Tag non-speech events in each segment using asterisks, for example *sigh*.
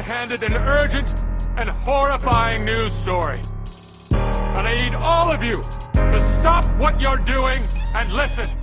handed an urgent and horrifying news story. And I need all of you to stop what you're doing and listen.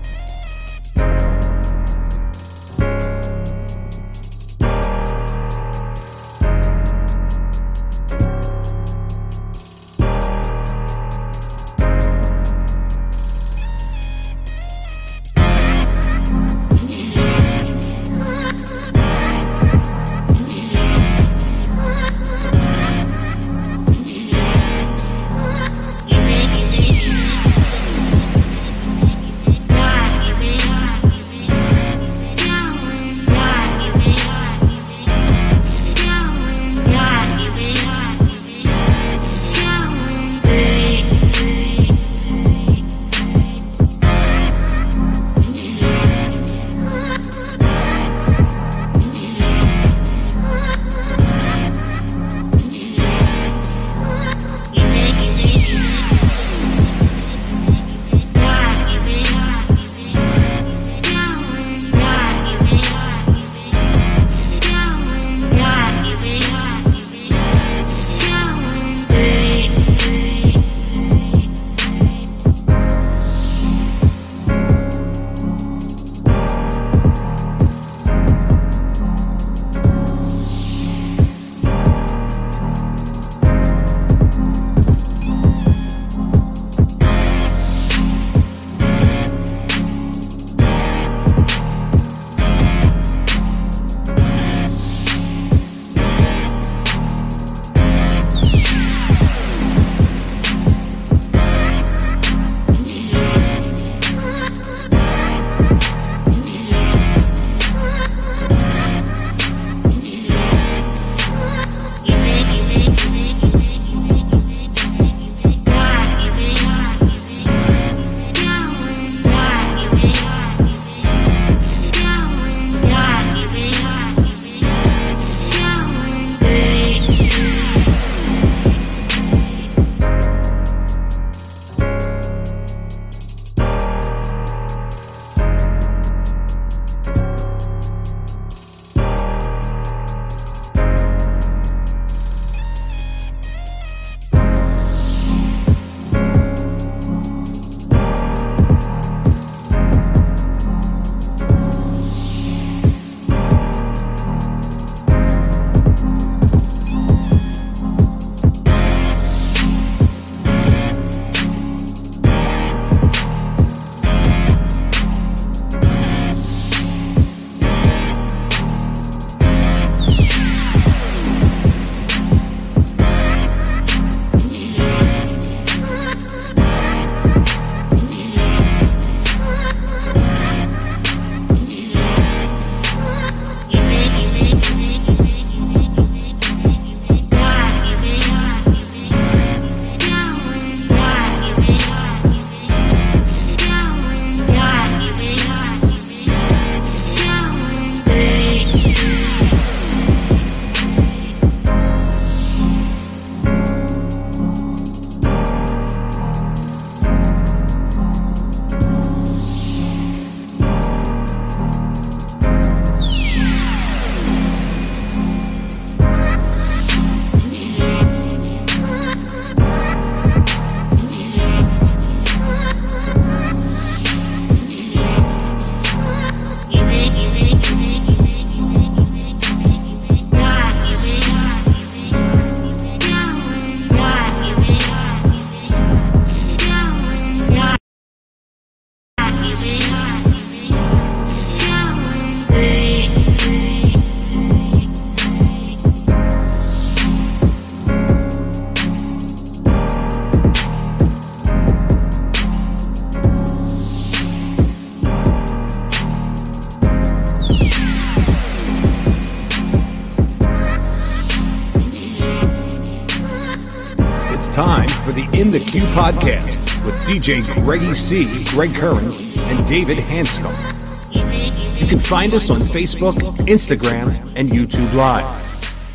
Queue podcast with DJ Greggy C, Greg Curran, and David Hanscom. You can find us on Facebook, Instagram, and YouTube Live.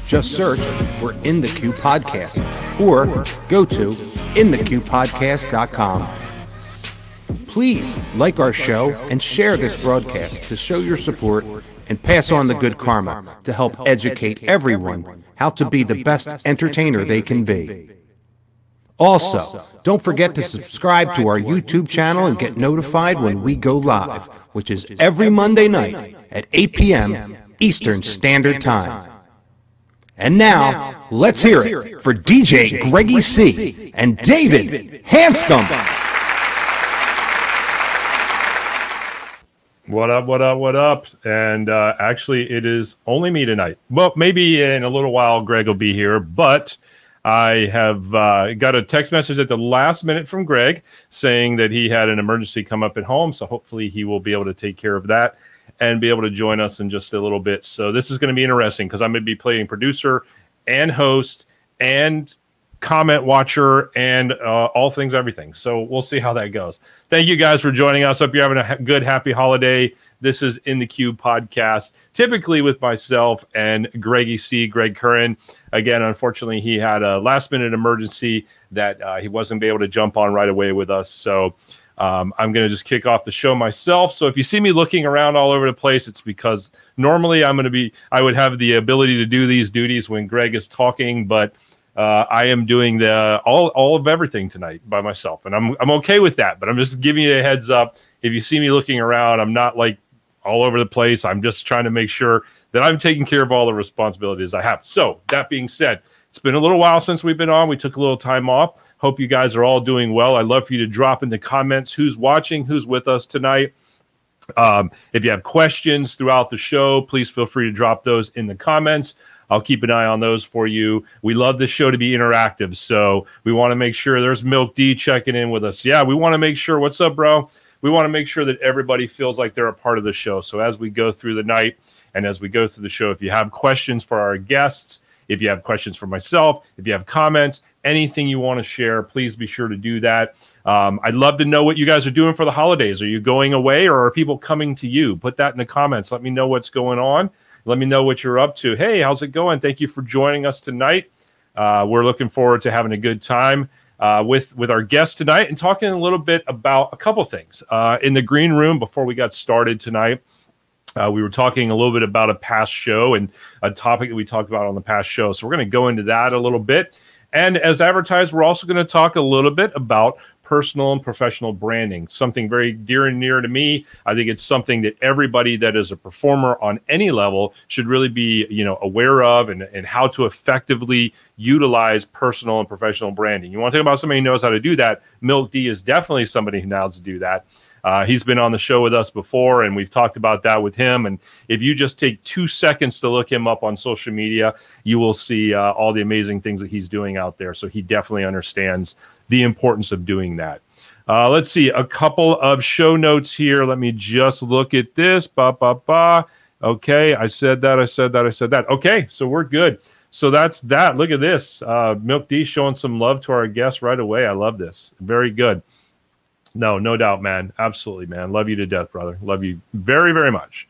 Just search for In the Queue podcast or go to intheqpodcast.com. Please like our show and share this broadcast to show your support and pass on the good karma to help educate everyone how to be the best entertainer they can be. Also, don't forget to subscribe to our YouTube channel and get notified when we go live, which is every Monday night at 8 p.m. Eastern Standard Time. And now, let's hear it for DJ Greggy C. and David Hanscom. What up, what up, what up? And uh, actually, it is only me tonight. Well, maybe in a little while, Greg will be here, but I have uh, got a text message at the last minute from Greg saying that he had an emergency come up at home. So hopefully, he will be able to take care of that and be able to join us in just a little bit. So this is going to be interesting because I'm going to be playing producer and host and comment watcher and uh, all things everything. So we'll see how that goes. Thank you guys for joining us. Hope you're having a good, happy holiday. This is In the Queue podcast, typically with myself and Greggy C, Greg Curran. Again, unfortunately, he had a last minute emergency that uh, he wasn't able to jump on right away with us. So um, I'm going to just kick off the show myself. So if you see me looking around all over the place, it's because normally I'm going to be, I would have the ability to do these duties when Greg is talking, but uh, I am doing the all all of everything tonight by myself, and I'm I'm okay with that. But I'm just giving you a heads up. If you see me looking around, I'm not like all over the place. I'm just trying to make sure that I'm taking care of all the responsibilities I have. So that being said, it's been a little while since we've been on. We took a little time off. Hope you guys are all doing well. I'd love for you to drop in the comments who's watching, who's with us tonight. Um, if you have questions throughout the show, please feel free to drop those in the comments. I'll keep an eye on those for you. We love this show to be interactive, so we want to make sure there's Milk D checking in with us. Yeah, we want to make sure. What's up, bro? We want to make sure that everybody feels like they're a part of the show. So as we go through the night and as we go through the show, if you have questions for our guests, if you have questions for myself, if you have comments, anything you want to share, please be sure to do that. Um, I'd love to know what you guys are doing for the holidays. Are you going away or are people coming to you? Put that in the comments. Let me know what's going on. Let me know what you're up to. Hey, how's it going? Thank you for joining us tonight. Uh, we're looking forward to having a good time uh, with with our guest tonight and talking a little bit about a couple things uh, in the green room before we got started tonight. Uh, we were talking a little bit about a past show and a topic that we talked about on the past show. So we're going to go into that a little bit. And as advertised, we're also going to talk a little bit about personal and professional branding, something very dear and near to me. I think it's something that everybody that is a performer on any level should really be, you know, aware of and, and how to effectively utilize personal and professional branding. You want to talk about somebody who knows how to do that? Milk D is definitely somebody who knows to do that. Uh, he's been on the show with us before, and we've talked about that with him. And if you just take two seconds to look him up on social media, you will see uh, all the amazing things that he's doing out there. So he definitely understands the importance of doing that. Uh, let's see a couple of show notes here. Let me just look at this. Ba ba ba. Okay, I said that. I said that. I said that. Okay, so we're good. So that's that. Look at this. Uh, Milk D showing some love to our guests right away. I love this. Very good. No, no doubt, man. Absolutely, man. Love you to death, brother. Love you very, very much.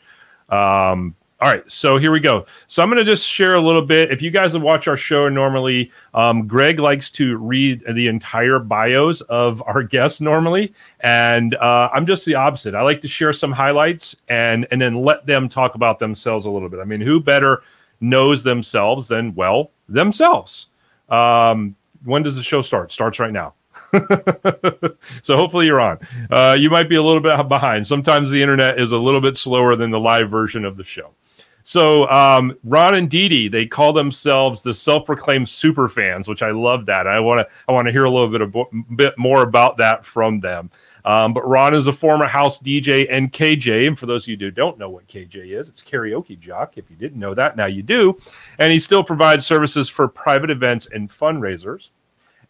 Um, all right, so here we go. So I'm going to just share a little bit. If you guys have watched our show normally, um, Greg likes to read the entire bios of our *laughs* guests normally, and uh, I'm just the opposite. I like to share some highlights and and then let them talk about themselves a little bit. I mean, who better knows themselves than well themselves? Um, when does the show start? Starts right now. *laughs* so hopefully you're on. Uh, you might be a little bit behind. Sometimes the internet is a little bit slower than the live version of the show. So um, Ron and Dee they call themselves the self-proclaimed super fans, which I love that. I want to I want to hear a little bit of, bit more about that from them. Um, but Ron is a former house DJ and KJ. And for those of you who don't know what KJ is, it's karaoke jock. If you didn't know that, now you do. And he still provides services for private events and fundraisers.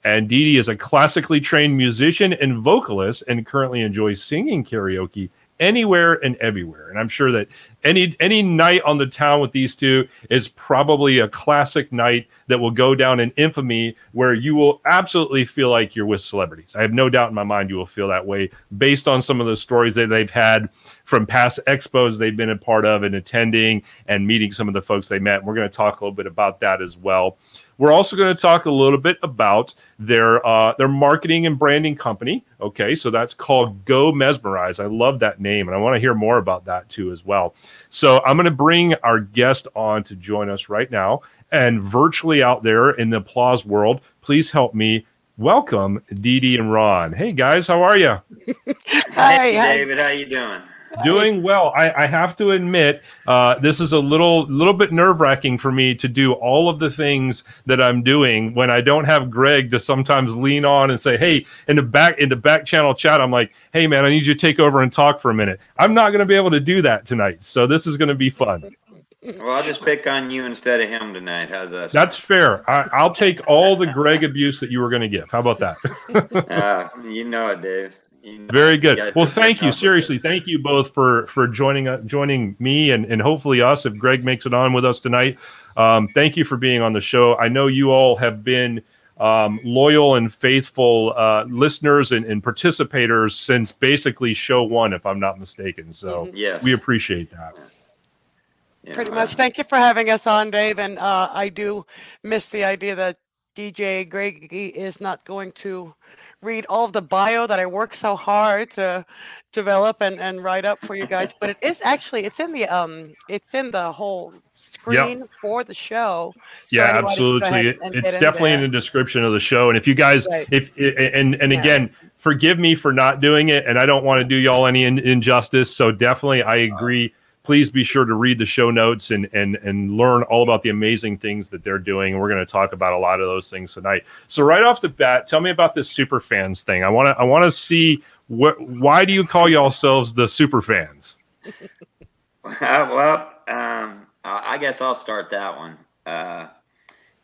And Dee Dee is a classically trained musician and vocalist and currently enjoys singing karaoke anywhere and everywhere. And I'm sure that any any night on the town with these two is probably a classic night that will go down in infamy where you will absolutely feel like you're with celebrities. I have no doubt in my mind you will feel that way based on some of the stories that they've had from past expos they've been a part of and attending and meeting some of the folks they met. We're going to talk a little bit about that as well. We're also going to talk a little bit about their uh, their marketing and branding company. Okay, so that's called Go Mesmerize. I love that name, and I want to hear more about that too as well. So I'm going to bring our guest on to join us right now, and virtually out there in the applause world, please help me welcome Dee Dee and Ron. Hey guys, how are you? *laughs* hi, hey, David. How are you doing? Doing well. I, I have to admit, uh, this is a little little bit nerve wracking for me to do all of the things that I'm doing when I don't have Greg to sometimes lean on and say, "Hey," in the back in the back channel chat, I'm like, "Hey, man, I need you to take over and talk for a minute." I'm not going to be able to do that tonight, so this is going to be fun. Well, I'll just pick on you instead of him tonight. How's that? That's fair. I, will take all the Greg abuse that you were going to give. How about that? uh, *laughs* you know it, Dave. Very good. Well, thank you. Seriously, thank you both for for joining uh, joining me and and hopefully us if Greg makes it on with us tonight. Um, thank you for being on the show. I know you all have been um, loyal and faithful uh, listeners and, and, participators since basically show one, if I'm not mistaken. So mm-hmm. yes. we appreciate that. Yeah. Pretty much. Thank you for having us on, Dave. And uh, I do miss the idea that DJ Greg is not going to read all of the bio that I work so hard to develop and, and write up for you guys. But it is actually it's in the um it's in the whole screen yep. for the show. So yeah, absolutely. It, it's definitely in, the description of the show. And if you guys right. if and and yeah. again forgive me for not doing it and I don't want to do y'all any in, injustice. So definitely I agree. Uh, please be sure to read the show notes and and and learn all about the amazing things that they're doing. We're going to talk about a lot of those things tonight. So right off the bat, tell me about this super fans thing. I want to I want to see what why do you call yourselves the super fans? *laughs* well, um, I guess I'll start that one. Uh,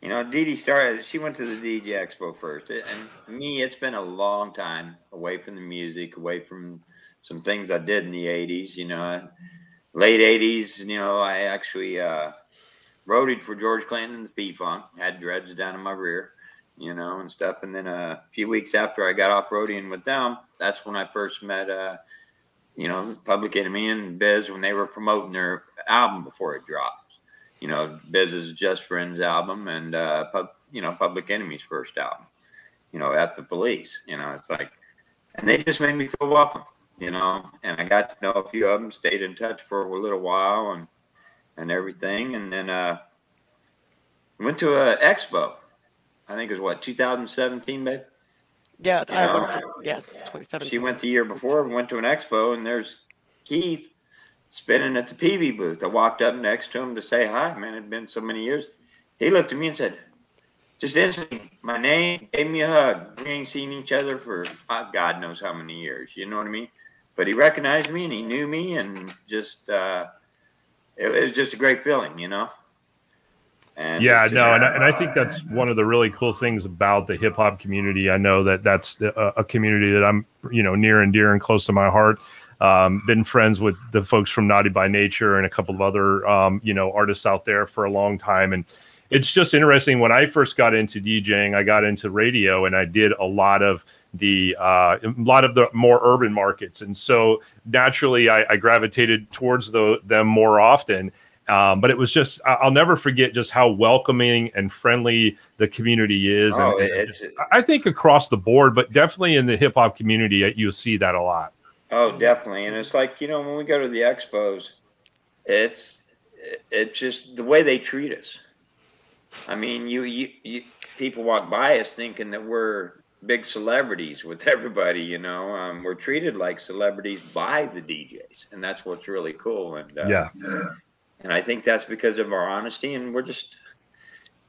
you know, Dee Dee started. She went to the DJ Expo first, and me, it's been a long time away from the music, away from some things I did in the '80s. You know, late 80s, you know, I actually uh, roaded for George Clinton and the P Funk, had dreads down in my rear, you know, and stuff. And then a few weeks after I got off roading with them, that's when I first met, uh, you know, Public Enemy and Biz when they were promoting their album before it dropped. You know, Biz's Just Friends album and, uh, pub, you know, Public Enemy's first album, you know, at the police. You know, it's like, and they just made me feel welcome you know, and I got to know a few of them, stayed in touch for a little while and and everything, and then uh, went to a expo. I think it was what 2017, babe. Yeah, I know, was, yeah, 2017. She went the year before and went to an expo, and there's Keith spinning at the Peavey booth. I walked up next to him to say hi. Man, it'd been so many years. He looked at me and said, just instantly, my name, gave me a hug. We ain't seen each other for God knows how many years. You know what I mean? But he recognized me and he knew me and just uh, it, it, was just a great feeling, you know. And yeah, no, and I, and I think that's one of the really cool things about the hip hop community. I know that that's a, a, community that I'm, you know, near and dear and close to my heart. Um, been friends with the folks from Naughty by Nature and a couple of other, um, you know, artists out there for a long time, and it's just interesting. When I first got into DJing, I got into radio, and I did a lot of the uh, a lot of the more urban markets, and so naturally I, I gravitated towards the, them more often. Um, but it was just I'll never forget just how welcoming and friendly the community is. Oh, and, just, I think across the board, but definitely in the hip hop community, uh, you see that a lot. Oh, definitely, and it's like you know when we go to the expos, it's it's just the way they treat us. I mean, you, you, you people walk by us thinking that we're big celebrities with *laughs* everybody. You know, um, we're treated like celebrities by the DJs, and that's what's really cool. And uh, yeah, and I think that's because of our honesty, and we're just,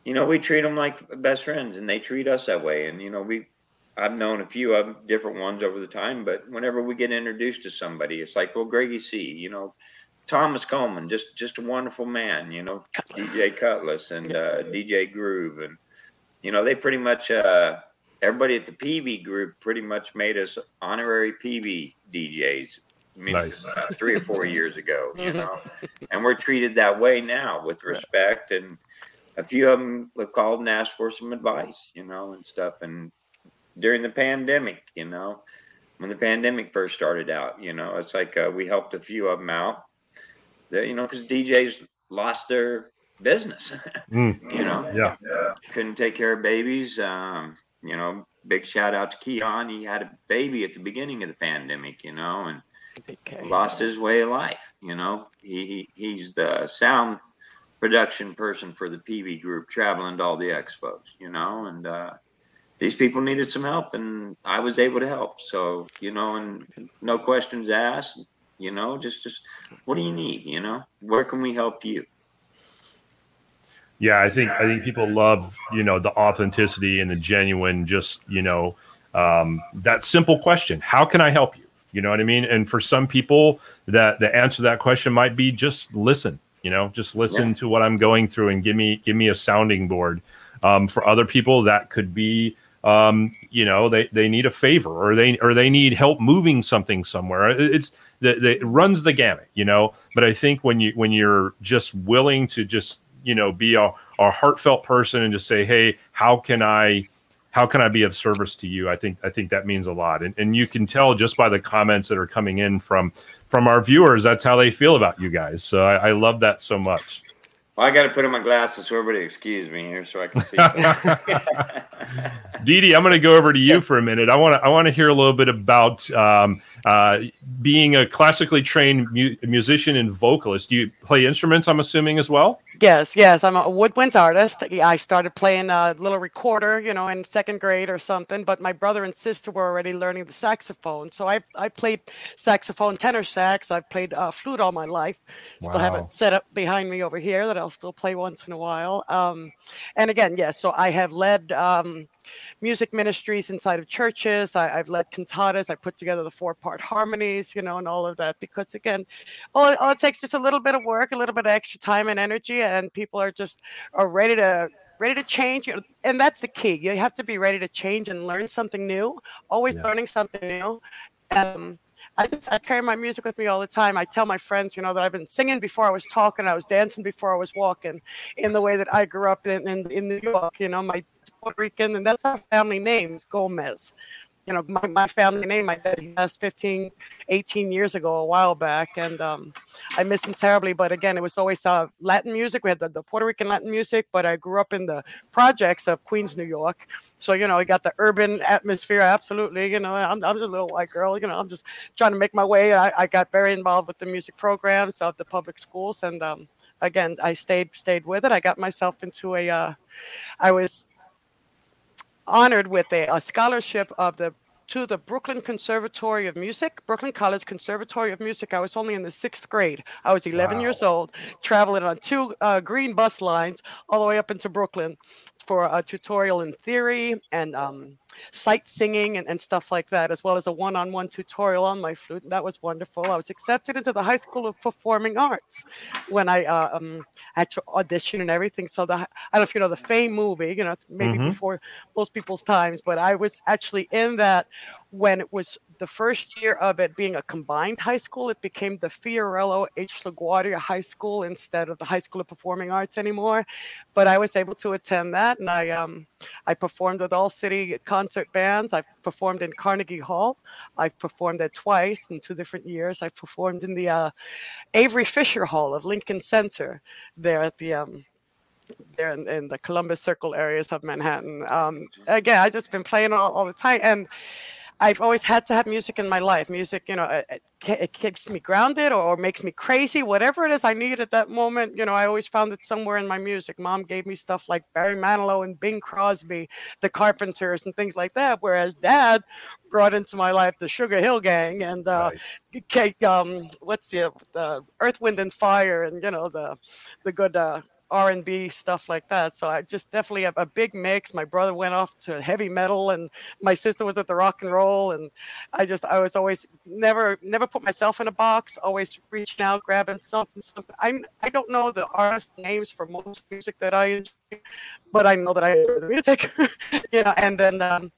you know, we treat them like best friends, and they treat us that way. And you know, we, I've known a few of different ones over the time, but whenever we get introduced to somebody, it's like, well, Greggy C, you know. Thomas Coleman, just just a wonderful man, you know. Cutlass. DJ Cutlass and uh, DJ Groove, and you know they pretty much uh, everybody at the Peavey group pretty much made us honorary Peavey DJs. nice. three or four years ago, you know, and we're treated that way now with respect. And a few of them have called and asked for some advice, you know, and stuff. And during the pandemic, you know, when the pandemic first started out, you know, it's like uh, we helped a few of them out. That you know, because DJs lost their business. *laughs* Mm. you know, yeah, couldn't take care of babies. Um, you know, big shout out to Keon. He had a baby at the beginning of the pandemic, you know, and lost his way of life. You know, he, he he's the sound production person for the Peavey Group, traveling to all the expos, you know, and uh, these people needed some help, and I was able to help. So, you know, and no questions asked, you know, just just what do you need, you know, where can we help you? Yeah, I think I think people love you know the authenticity and the genuine, just you know um, that simple question: How can I help you? You know what I mean? And for some people, that the answer to that question might be just listen. You know, just listen yeah. to what I'm going through and give me give me a sounding board. Um, for other people, that could be um, you know they, they need a favor or they or they need help moving something somewhere. It's that it runs the gamut, you know. But I think when you when you're just willing to just you know be a, a heartfelt person and just say hey how can i how can i be of service to you i think i think that means a lot and, and you can tell just by the comments that are coming in from from our viewers that's how they feel about you guys so i, I love that so much well, I got to put on my glasses so everybody excuse me here so I can see. *laughs* Dee Dee, I'm going to go over to you for a minute. I want to I want to hear a little bit about um, uh, being a classically trained mu- musician and vocalist. Do you play instruments? I'm assuming as well. Yes, yes. I'm a woodwinds artist. I started playing a little recorder, you know, in second grade or something. But my brother and sister were already learning the saxophone, so I I played saxophone, tenor sax. I've played uh, flute all my life. Wow. Still have it set up behind me over here that I'll still play once in a while. Um, and again, yes. So I have led. Um, music ministries inside of churches. I, have led cantatas. I put together the four part harmonies, you know, and all of that. Because again, all, all it takes just a little bit of work, a little bit of extra time and energy, and people are just are ready to ready to change and that's the key you have to be ready to change and learn something new always yeah. learning something new um, I just I carry my music with me all the time. I tell my friends, you know, that I've been singing before I was talking, I was dancing before I was walking, in the way that I grew up in in, in New York. You know, my Puerto Rican, and that's our family name is Gomez. You know, my, my family name, my dad passed 15, 18 years ago, a while back, and um, I miss him terribly. But again, it was always uh, Latin music. We had the, the Puerto Rican Latin music, but I grew up in the projects of Queens, New York. So, you know, I got the urban atmosphere, absolutely. You know, I'm, I'm just a little white girl, you know, I'm just trying to make my way. I, I got very involved with the music programs of the public schools, and um, again, I stayed stayed with it. I got myself into a. Uh, I was honored with a, a scholarship of the to the Brooklyn Conservatory of Music, Brooklyn College Conservatory of Music. I was only in the sixth grade. I was 11 wow. years old, traveling on two uh, green bus lines all the way up into Brooklyn for a tutorial in theory and um, sight singing and, and stuff like that, as well as a one on one tutorial on my flute. And That was wonderful. I was accepted into the High School of Performing Arts when I uh, um, had to audition and everything. So, the, I don't know if you know the Fame movie, you know, maybe mm-hmm. before most people's times, but I was actually in that when it was the first year of it being a combined high school, it became the Fiorello H. LaGuardia High School instead of the High School of Performing Arts anymore. But I was able to attend that, and I um, I performed with all city concert bands. I've performed in Carnegie Hall. I've performed there twice in two different years. I've performed in the uh, Avery Fisher Hall of Lincoln Center there at the um, there in, in, the Columbus Circle areas of Manhattan. Um, again, I've just been playing all, all the time, and I've always had to have music in my life. Music, you know, it, it, keeps me grounded or, or, makes me crazy. Whatever it is I need at that moment, you know, I always found it somewhere in my music. Mom gave me stuff like Barry Manilow and Bing Crosby, the Carpenters, and things like that. Whereas Dad brought into my life the Sugar Hill Gang and uh, nice. um, what's the uh, Earth, Wind, and Fire, and you know the the good uh, R&B stuff like that. So I just definitely have a big mix. My brother went off to heavy metal and my sister was with the rock and roll and I just I was always never never put myself in a box, always reaching out grabbing something something. I I don't know the artist names for most music that I enjoy, but I know that I enjoy the music. *laughs* you know, and then um,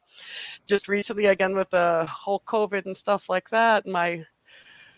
just recently again with the whole COVID and stuff like that, my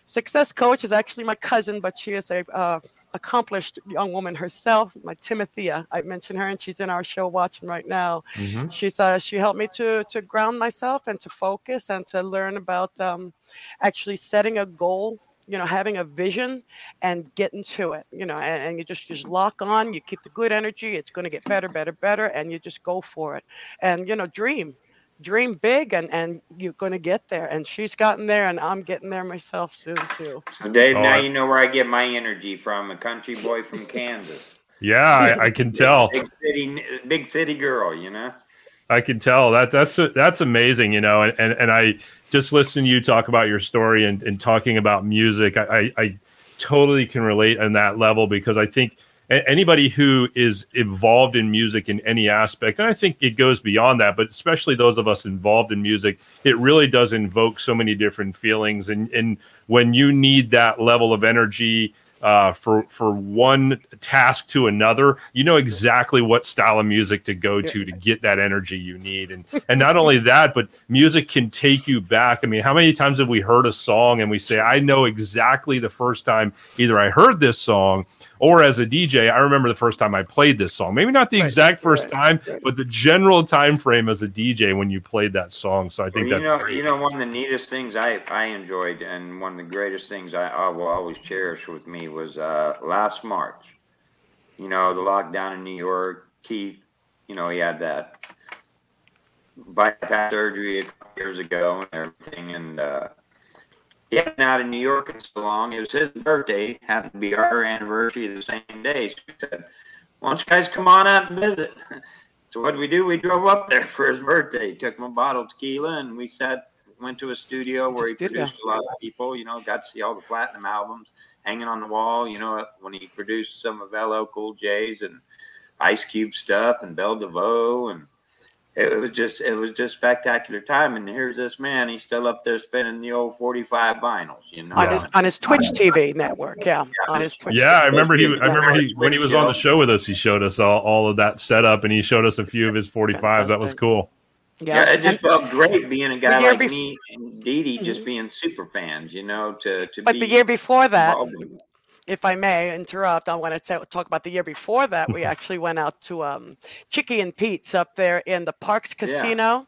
success coach is actually my cousin, but she is a uh, accomplished young woman herself, my Timothea. I mentioned her, and she's in our show watching right now. Mm-hmm. She's uh, she helped me to to ground myself and to focus and to learn about um, actually setting a goal. You know, having a vision and getting to it. You know, and, and you just just lock on. You keep the good energy. It's going to get better, better, better, and you just go for it. And you know, dream dream big and and you're going to get there and she's gotten there and i'm getting there myself soon too so dave oh, now you know where i get my energy from a country boy from kansas *laughs* Yeah, I, I can *laughs* tell. Big city, big city girl, you know. I can tell that that's that's amazing, you know, and, and, and I just listening to you talk about your story and, and talking about music, I, I, I totally can relate on that level because I think anybody who is involved in music in any aspect, and I think it goes beyond that, but especially those of us involved in music, it really does invoke so many different feelings. And, and when you need that level of energy, uh, for for one task to another, you know exactly what style of music to go to to get that energy you need. And and not only that, but music can take you back. I mean, how many times have we heard a song and we say, I know exactly the first time either I heard this song or as a DJ, I remember the first time I played this song. Maybe not the right, exact first right, time, right. but the general time frame as a DJ when you played that song. So I think well, you that's know, great. you know, one of the neatest things I I enjoyed, and one of the greatest things I, I will always cherish with me was uh, last March. You know, the lockdown in New York. Keith, you know, he had that bypass surgery a couple years ago and everything, and. Uh, he hadn't out in New York in so long. It was his birthday, happened to be our anniversary the same day. So said, Why don't you guys come on out and visit? *laughs* So what did we do? We drove up there for his birthday, took him a bottle of tequila, and we sat, went to a studio where he produced a lot of people, you know, got to see all the platinum albums hanging on the wall, you know, when he produced some of LL Cool J's and Ice Cube stuff and Belle DeVoe and it was just it was just spectacular time. And here's this man, he's still up there spinning the old 45 vinyls, you know, on his on his Twitch TV network. Yeah, yeah. on his Twitch. Yeah, TV. I remember he. I remember he when he was on the show with us. He showed us all, all of that setup, and he showed us a few of his 45. That was cool. Yeah. yeah, it just felt great being a guy like me and Dee Dee just mm-hmm. being super fans, you know, to to. But the year before that, if I may interrupt, I want to talk about the year before that. We *laughs* actually went out to um, Chickie and Pete's up there in the Parx Casino. Yeah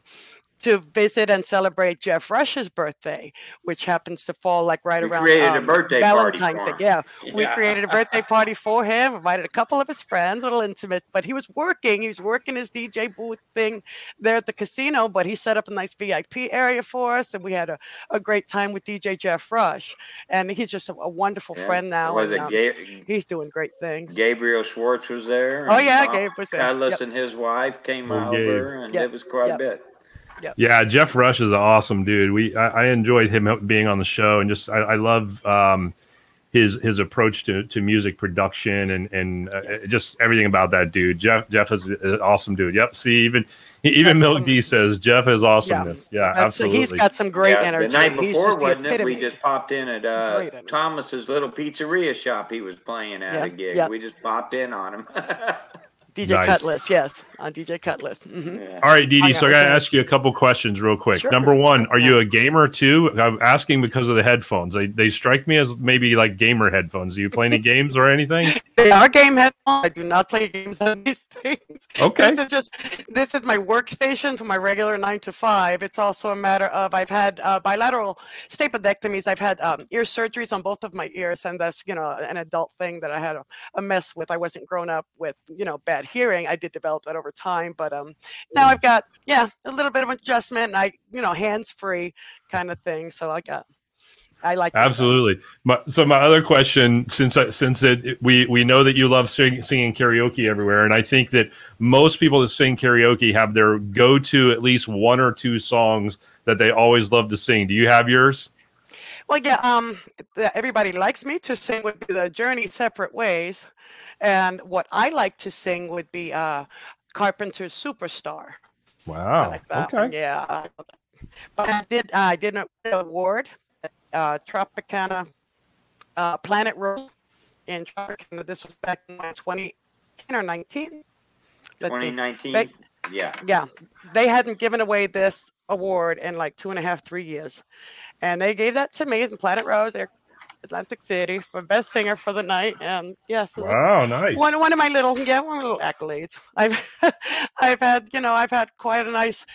to visit and celebrate Jeff Rush's birthday, which happens to fall like right we around created um, a birthday Valentine's Day. Yeah. *laughs* yeah, we created a birthday party for him. Invited a couple of his friends, a little intimate, but he was working. He was working his DJ booth thing there at the casino. But he set up a nice VIP area for us, and we had a, a great time with DJ Jeff Rush. And he's just a, a wonderful yeah. friend now. Was and, it um, he's doing great things. Gabriel Schwartz was there. Oh yeah, Gabe was there. Ellis yep. and his wife came oh, over, and yep. it was quite yep. a bit. Yep. Yeah, Jeff Rush is an awesome dude. We I, I enjoyed him being on the show, and just I, I love um, his his approach to, to music production and and uh, just everything about that dude. Jeff Jeff is an awesome dude. Yep. See, even even Milk D says Jeff is awesomeness. Yeah, yeah absolutely. He's got some great yeah, energy. The night before, wasn't it? We just popped in at uh, Thomas's little pizzeria shop. He was playing at yeah, a gig. Yeah. We just popped in on him. *laughs* DJ nice. Cutlass, yes, on DJ Cutlass. Mm-hmm. All right, Dee Dee. So I got to ask you a couple questions real quick. Sure. Number one, are you a gamer too? I'm asking because of the headphones. They they strike me as maybe like gamer headphones. Do you play any *laughs* games or anything? They are game headphones. I do not play games on these *laughs* things. Okay. This is just this is my workstation for my regular nine to five. It's also a matter of I've had uh, bilateral stapedectomies. I've had um, ear surgeries on both of my ears, and that's you know an adult thing that I had a, a mess with. I wasn't grown up with you know bad hearing. I did develop that over time, but um, now I've got yeah a little bit of adjustment, and I you know hands free kind of thing. So I got I like absolutely. My, so my other question, since I, since it, we we know that you love sing, singing karaoke everywhere, and I think that most people that sing karaoke have their go to at least one or two songs that they always love to sing. Do you have yours? Well, yeah. Um, the, everybody likes me to sing would be the Journey separate ways. And what I like to sing would be uh, Carpenter's Superstar. Wow. Like okay. One. Yeah. But I did. Uh, I did an award, uh, Tropicana uh, Planet Rose in Tropicana. This was back in 20 or 19. Let's 2019. They, yeah. Yeah. They hadn't given away this award in like two and a half, three years. And they gave that to me in Planet Rose. Atlantic City for best singer for the night. And yes, wow, nice. One one of my little yeah, one little accolades. I've *laughs* I've had you know I've had quite a nice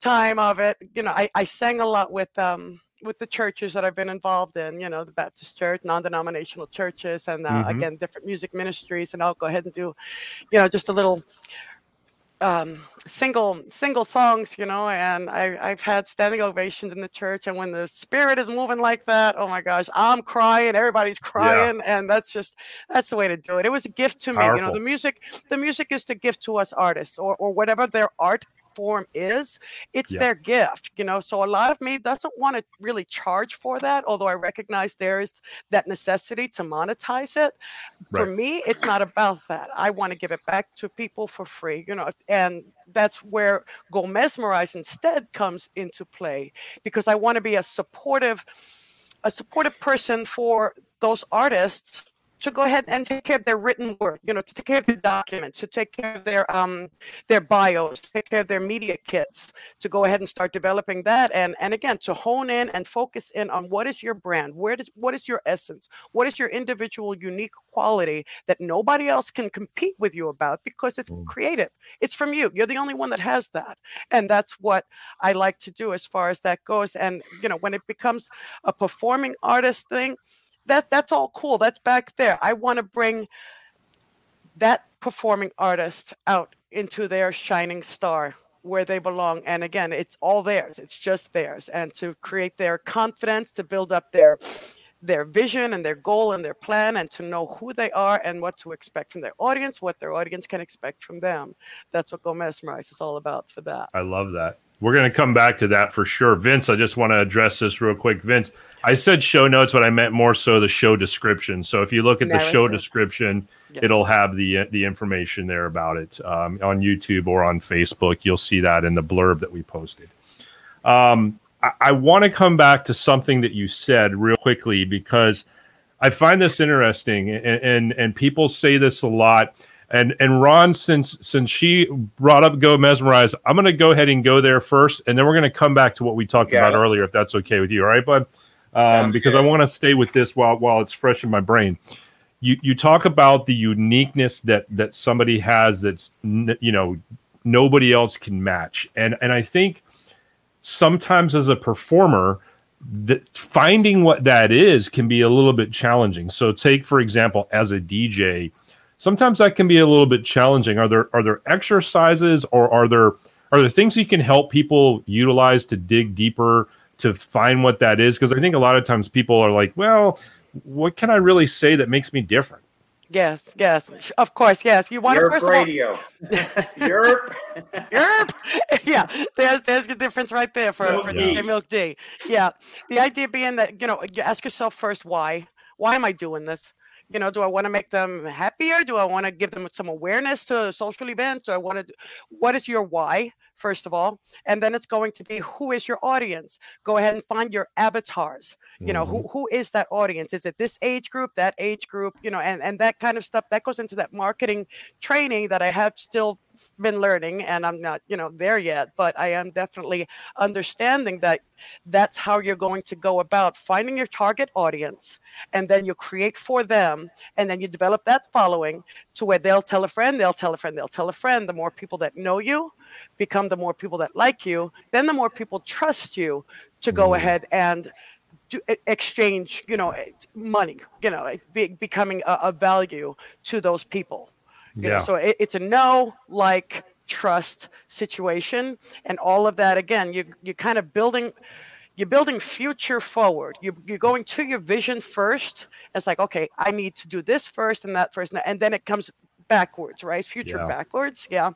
time of it. You know I, I sang a lot with um with the churches that I've been involved in. You know the Baptist Church, non-denominational churches, and uh, mm-hmm. again different music ministries. And I'll go ahead and do you know just a little um, single single songs, you know, and I, I've had standing ovations in the church. And when the spirit is moving like that, oh my gosh, I'm crying, everybody's crying, yeah. and that's just that's the way to do it. It was a gift to Powerful. me, you know. The music, the music is the gift to us artists, or or whatever their art form is it's yeah. their gift you know so a lot of me doesn't want to really charge for that although i recognize there is that necessity to monetize it right. for me it's not about that i want to give it back to people for free you know and that's where go mesmerize instead comes into play because i want to be a supportive a supportive person for those artists to go ahead and take care of their written work, you know, to take care of their documents, to take care of their um their bios, take care of their media kits, to go ahead and start developing that and and again to hone in and focus in on what is your brand, where does what is your essence, what is your individual unique quality that nobody else can compete with you about because it's mm. creative. It's from you. You're the only one that has that. And that's what I like to do as far as that goes. And you know, when it becomes a performing artist thing, that that's all cool. That's back there. I want to bring that performing artist out into their shining star where they belong. And again, it's all theirs. It's just theirs. And to create their confidence, to build up their their vision and their goal and their plan and to know who they are and what to expect from their audience, what their audience can expect from them. That's what Go Mesmerize is all about for that. I love that. We're going to come back to that for sure. Vince, I just want to address this real quick. Vince, I said show notes, but I meant more so the show description. So if you look at the show description, yep. it'll have the the information there about it um, on YouTube or on Facebook. You'll see that in the blurb that we posted. Um, I, I want to come back to something that you said real quickly because I find this interesting, and, and and people say this a lot and and Ron, since since she brought up Go Mesmerize, I'm going to go ahead and go there first, and then we're going to come back to what we talked about it. earlier, if that's okay with you. All right, bud? Um, because good. I want to stay with this while while it's fresh in my brain. You you talk about the uniqueness that that somebody has that's you know nobody else can match, and and I think sometimes as a performer that finding what that is can be a little bit challenging. So take for example as a DJ sometimes that can be a little bit challenging. Are there are there exercises or are there are there things you can help people utilize to dig deeper to find what that is? Because I think a lot of times people are like, well, what can I really say that makes me different? Yes, yes, of course, yes. You want Europe to first radio. *laughs* Europe. *laughs* Europe. yeah, there's there's a difference right there for, milk for the milk D. Yeah, the idea being that you know you ask yourself first why. Why am I doing this? You know do i want to make them happier? Do i want to give them some awareness to social events? Do i want to what is your why first of all? And then it's going to be who is your audience? Go ahead and find your avatars. You know mm-hmm. who, who is that audience? Is it this age group that age group? You know and, and that kind of stuff that goes into that marketing training that i have still been learning and i'm not you know there yet but i am definitely understanding that that's how you're going to go about finding your target audience and then you create for them and then you develop that following to where they'll tell a friend they'll tell a friend they'll tell a friend the more people that know you become the more people that like you then the more people trust you to go mm. ahead and to exchange you know money you know be, becoming a, a, value to those people you yeah. know so it, it's a no like trust situation. And all of that again you you're kind of building you're building future forward. You, you're going to your vision first. It's like okay i need to do this first and that first and then it comes backwards, right? Future yeah. backwards, yeah.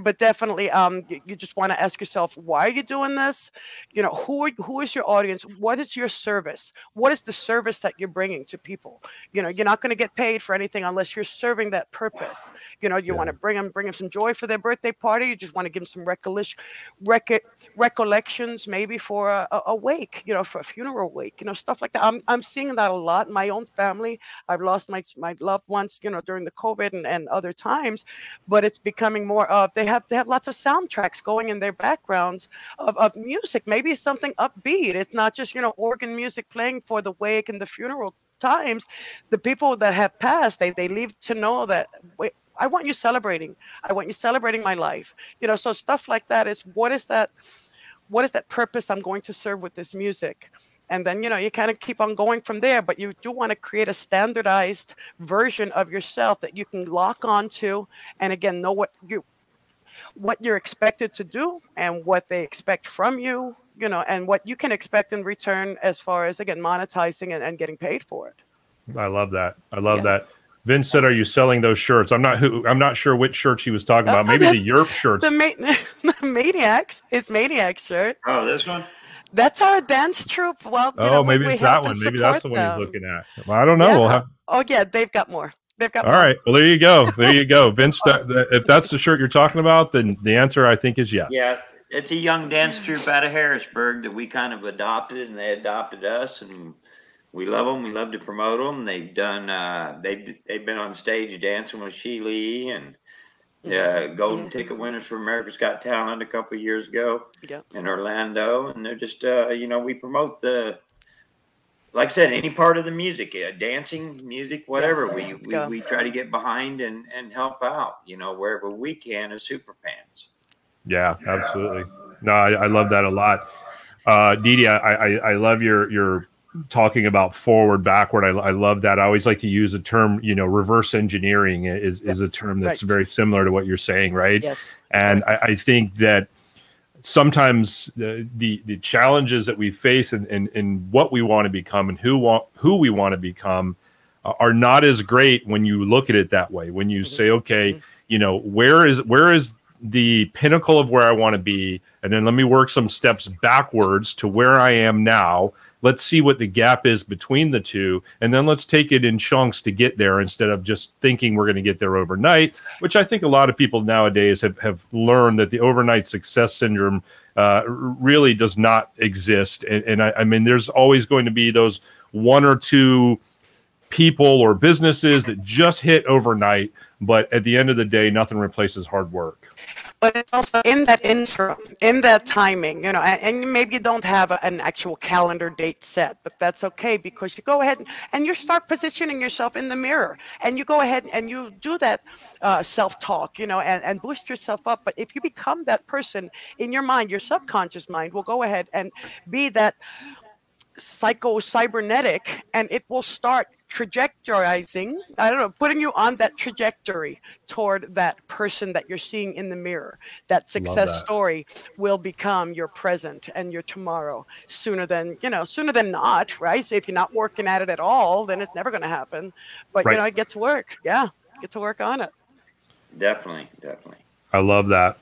But definitely, um, you, you just want to ask yourself, why are you doing this? You know, who are, who is your audience? What is your service? What is the service that you're bringing to people? You know, you're not going to get paid for anything unless you're serving that purpose. You know, you yeah. want to bring them bring them some joy for their birthday party. You just want to give them some recollection, rec- recollections, maybe for a, a, wake. You know, for a funeral wake. You know, stuff like that. I'm I'm seeing that a lot in my own family. I've lost my my loved ones. You know, during the COVID and and other times, but it's becoming more of they have they have lots of soundtracks going in their backgrounds of, of music. Maybe something upbeat. It's not just you know organ music playing for the wake and the funeral times. The people that have passed, they they leave to know that I want you celebrating. I want you celebrating my life. You know, so stuff like that is what is that what is that purpose I'm going to serve with this music? And then you know you kind of keep on going from there but you do want to create a standardized version of yourself that you can lock onto and again know what you what you're expected to do and what they expect from you, you know, and what you can expect in return as far as again monetizing and, and getting paid for it. I love that. I love yeah. that. Vince said, "Are you selling those shirts?" I'm not who. I'm not sure which shirts he was talking oh, about. Maybe the Europe shirts. The, ma- *laughs* the Maniacs. It's Maniac shirt. Oh, this one. That's our dance troupe. Well, oh, know, maybe it's that one. Maybe that's the one them. he's looking at. Well, I don't know. Yeah. We'll have... Oh yeah, they've got more. They've got. All more. right. Well, there you go. There you go, *laughs* Vince. That, that, if that's the shirt you're talking about, then the answer I think is yes. Yeah, it's a young dance troupe out of Harrisburg that we kind of adopted, and they adopted us, and we love them. We love to promote them. They've done. Uh, they've they've been on stage dancing with Sheely and uh, golden ticket winners for America's Got Talent a couple years ago yeah. in Orlando, and they're just uh, you know we promote the like I said any part of the music, uh, dancing, music, whatever. We we, we try to get behind and and help out, you know, wherever we can as super fans. Yeah, absolutely. No, I, I love that a lot. Uh, Didi, I, I, I love your your talking about forward backward I, I love that i always like to use the term you know reverse engineering is is a term that's right. very similar to what you're saying right yes and I, I, think that sometimes the, the, the challenges that we face and in, in, in, what we want to become and who want who we want to become uh, are not as great when you look at it that way when you mm-hmm. say okay mm-hmm. you know where is where is the pinnacle of where i want to be and then let me work some steps backwards to where i am now let's see what the gap is between the two and then let's take it in chunks to get there instead of just thinking we're going to get there overnight which i think a lot of people nowadays have, have learned that the overnight success syndrome uh, really does not exist and, and I, I mean there's always going to be those one or two people or businesses that just hit overnight but at the end of the day nothing replaces hard work but it's also in that interim, in that timing, you know, and, and maybe you don't have a, an actual calendar date set, but that's okay because you go ahead and, and you start positioning yourself in the mirror and you go ahead and you do that uh, self talk, you know, and, and boost yourself up. But if you become that person in your mind, your subconscious mind will go ahead and be that psycho cybernetic and it will start trajectorizing i don't know putting you on that trajectory toward that person that you're seeing in the mirror. That success that. story will become your present and your tomorrow. Sooner than you know sooner than not right? So if you're not working at it at all then it's never going to happen. But right. you know get to work. Yeah get to work on it. Definitely definitely. I love that.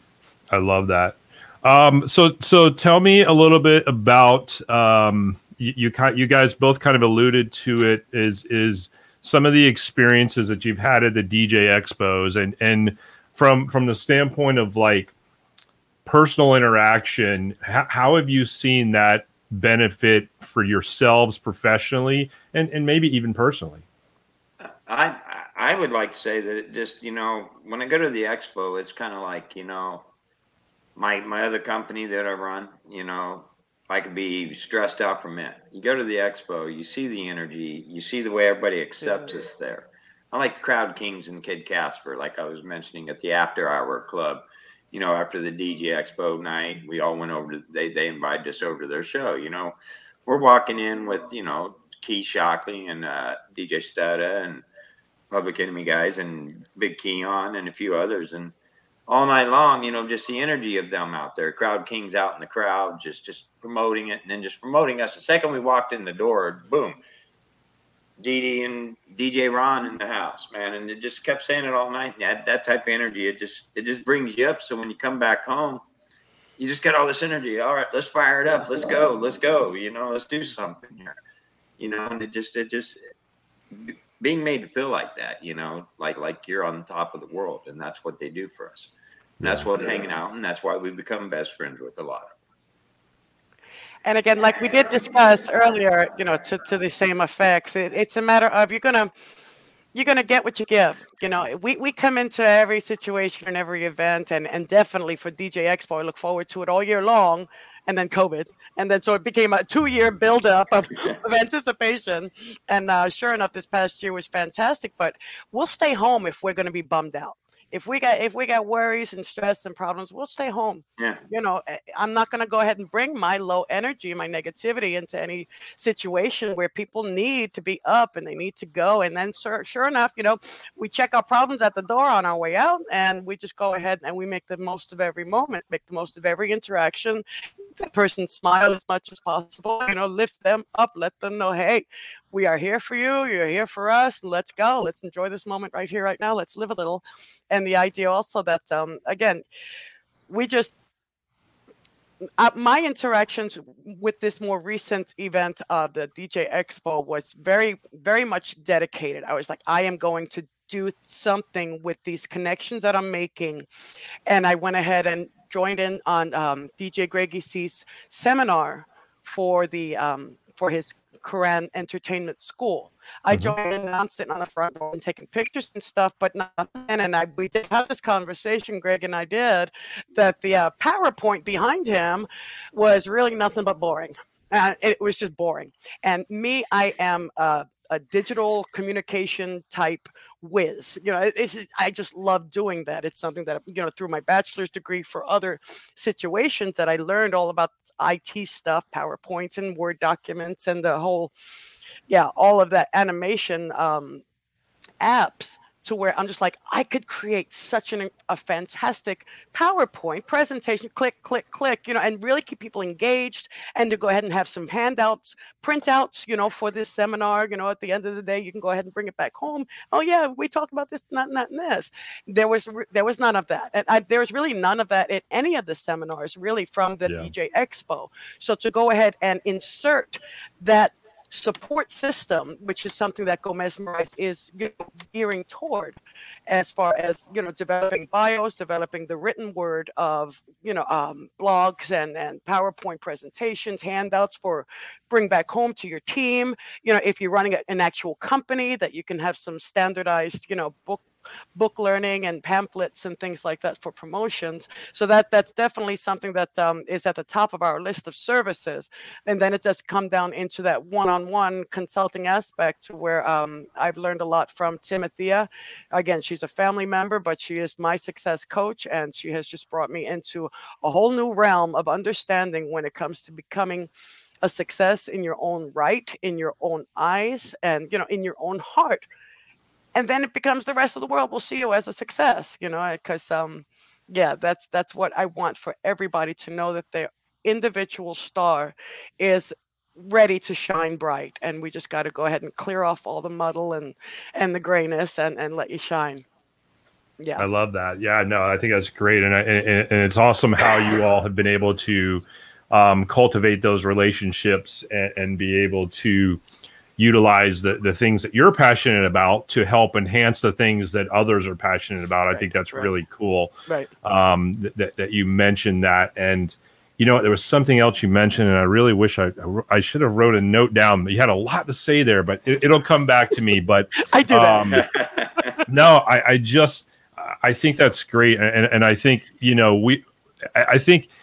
I love that. Um, so so tell me a little bit about um, you, you you guys both kind of alluded to it is is some of the experiences that you've had at the DJ expos and and from from the standpoint of like personal interaction how, how have you seen that benefit for yourselves professionally and and maybe even personally? I i would like to say that just you know when i go to the expo it's kind of like you know my my other company that i run you know I could be stressed out from it. You go to the expo, you see the energy, you see the way everybody accepts yeah. us there. I like the Crowd Kings and Kid Casper, like I was mentioning at the After Hour Club. You know, after the DJ Expo night, we all went over to they they invited us over to their show. You know, we're walking in with you know Key Shockley and uh, DJ Studda and Public Enemy guys and Big Keon and a few others, and all night long, you know, just the energy of them out there. Crowd Kings out in the crowd, just just promoting it and then just promoting us. The second we walked in the door, boom, Didi and DJ Ron in the house, man, and it just kept saying it all night. That that type of energy, it just it just brings you up. So when you come back home, you just got all this energy. All right, let's fire it up. Let's go. Let's go. You know, let's do something here. You know, and it just it just being made to feel like that, you know, like like you're on top of the world, and that's what they do for us. And that's what hanging out, and that's why we become best friends with a lot of. Them. And again, like we did discuss earlier, you know, to, to the same effects, it, it's a matter of you're gonna you're gonna get what you give. You know, we, we come into every situation and every event, and and definitely for DJ Expo, I look forward to it all year long and then COVID, and then so it became a two-year buildup of, of *laughs* anticipation. And uh, sure enough, this past year was fantastic. But we'll stay home if we're going to be bummed out. If we got if we got worries and stress and problems, we'll stay home. Yeah. You know, eh, I'm not going to go ahead and bring my low energy, my negativity into any situation where people need to be up and they need to go. And then, sure, sure enough, you know, we check our problems at the door on our way out, and we just go ahead and we make the most of every moment, make the most of every interaction. The person smile as much as possible. You know, lift them up, let them know, hey, we are here for you. You're here for us. Let's go. Let's enjoy this moment right here, right now. Let's live a little. And the idea also that, um, again, we just uh, my interactions with this more recent event of the DJ Expo was very, very much dedicated. I was like, I am going to do something with these connections that I'm making. And I went ahead and joined in on um, DJ Greg C's seminar for the um, for his Quran Entertainment School. I mm-hmm. joined and announced it on the front row and taking pictures and stuff, but nothing. And I we did have this conversation, Greg and I did, that the uh, PowerPoint behind him was really nothing but boring. Uh, it was just boring. And me, I am uh, a digital communication type whiz. You know, it's, I just love doing that. It's something that, you know, through my bachelor's degree for other situations that I learned all about IT stuff, PowerPoints and Word documents and the whole, yeah, all of that animation um, apps to where I'm just like, I could create such an, a fantastic PowerPoint presentation, click, click, click, you know, and really keep people engaged and to go ahead and have some handouts, printouts, you know, for this seminar, you know, at the end of the day, you can go ahead and bring it back home. Oh yeah, we talked about this, not, not, and this. There was, there was none of that. And I, there was really none of that at any of the seminars really from the yeah. DJ Expo. So to go ahead and insert that support system, which is something that Gomez Mesmerize is you know, gearing toward, as far as you know, developing bios, developing the written word of you know um, blogs and and PowerPoint presentations, handouts for bring back home to your team. You know, if you're running an actual company, that you can have some standardized you know book book learning and pamphlets and things like that for promotions. So that that's definitely something that um, is at the top of our list of services. And then it does come down into that one-on-one consulting aspect where um, I've learned a lot from Timothea. Again, she's a family member, but she is my success coach, and she has just brought me into a whole new realm of understanding when it comes to becoming a success in your own right, in your own eyes, and you know, in your own heart and then it becomes the rest of the world. Will see you as a success you know because um yeah that's that's what i want for everybody to know that their individual star is ready to shine bright and we just got to go ahead and clear off all the muddle and and the grayness and and let you shine. Yeah. I love that. Yeah no i think that's great and, I, and, and it's awesome how you all have been able to um, cultivate those relationships and, and be able to utilize the, the things that you're passionate about to help enhance the things that others are passionate about. Right, I think that's right. really cool. Right. Um, that, that you mentioned that. And, you know, there was something else you mentioned, and I really wish I I should have wrote a note down. You had a lot to say there, but it, will come back to me. But *laughs* I do um, *laughs* no, I, I just I think that's great, and and I think you know we I, I think –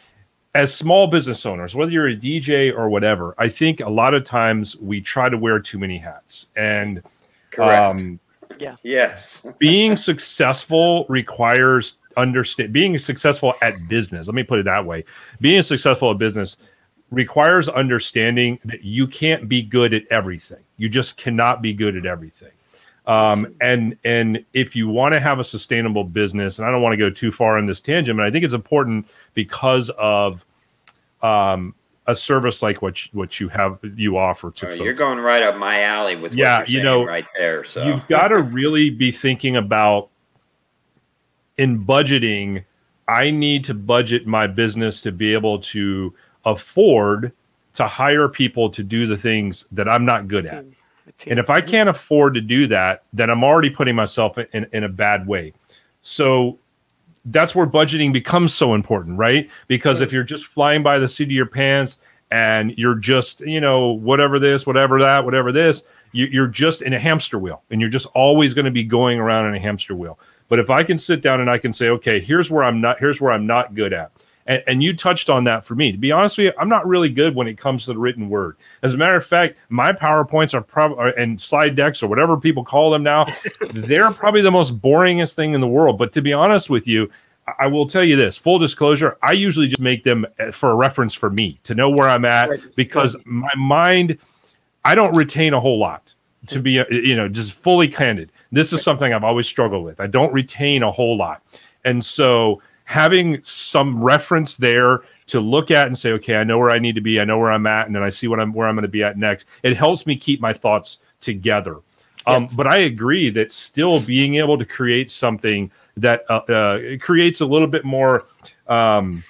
as small business owners, whether you're a DJ or whatever, I think a lot of times we try to wear too many hats. And um, yeah, yes, *laughs* being successful requires understand being successful at business. Let me put it that way: being successful at business requires understanding that you can't be good at everything. You just cannot be good at everything. Um, and and if you want to have a sustainable business, and I don't want to go too far on this tangent, but I think it's important because of um, a service like what you, what you have you offer to. you're going right up my alley with yeah, you know, right there. So you've got to really be thinking about in budgeting. I need to budget my business to be able to afford to hire people to do the things that I'm not good at. And if I can't afford to do that, then I'm already putting myself in, in a bad way. So that's where budgeting becomes so important, right? Because right. if you're just flying by the seat of your pants and you're just, you know, whatever this, whatever that, whatever this, you, are just in a hamster wheel and you're just always going to be going around in a hamster wheel. But if I can sit down and I can say, okay, here's where I'm not, here's where I'm not good at. And, and, you touched on that for me. To be honest with you, I'm not really good when it comes to the written word. As a matter of fact, my PowerPoints are probably and slide decks or whatever people call them now, *laughs* they're probably the most boringest thing in the world. But to be honest with you, I will tell you this full disclosure, I usually just make them uh, for a reference for me to know where I'm at because my mind, I don't retain a whole lot to be, uh, you know, just fully candid. This is something I've always struggled with. I don't retain a whole lot. And so having some reference there to look at and say, okay, I know where I need to be, I know where I'm at, and then I see what I'm where I'm going to be at next. It helps me keep my thoughts together. Um, but I agree that still being able to create something that uh, uh, creates a little bit more um,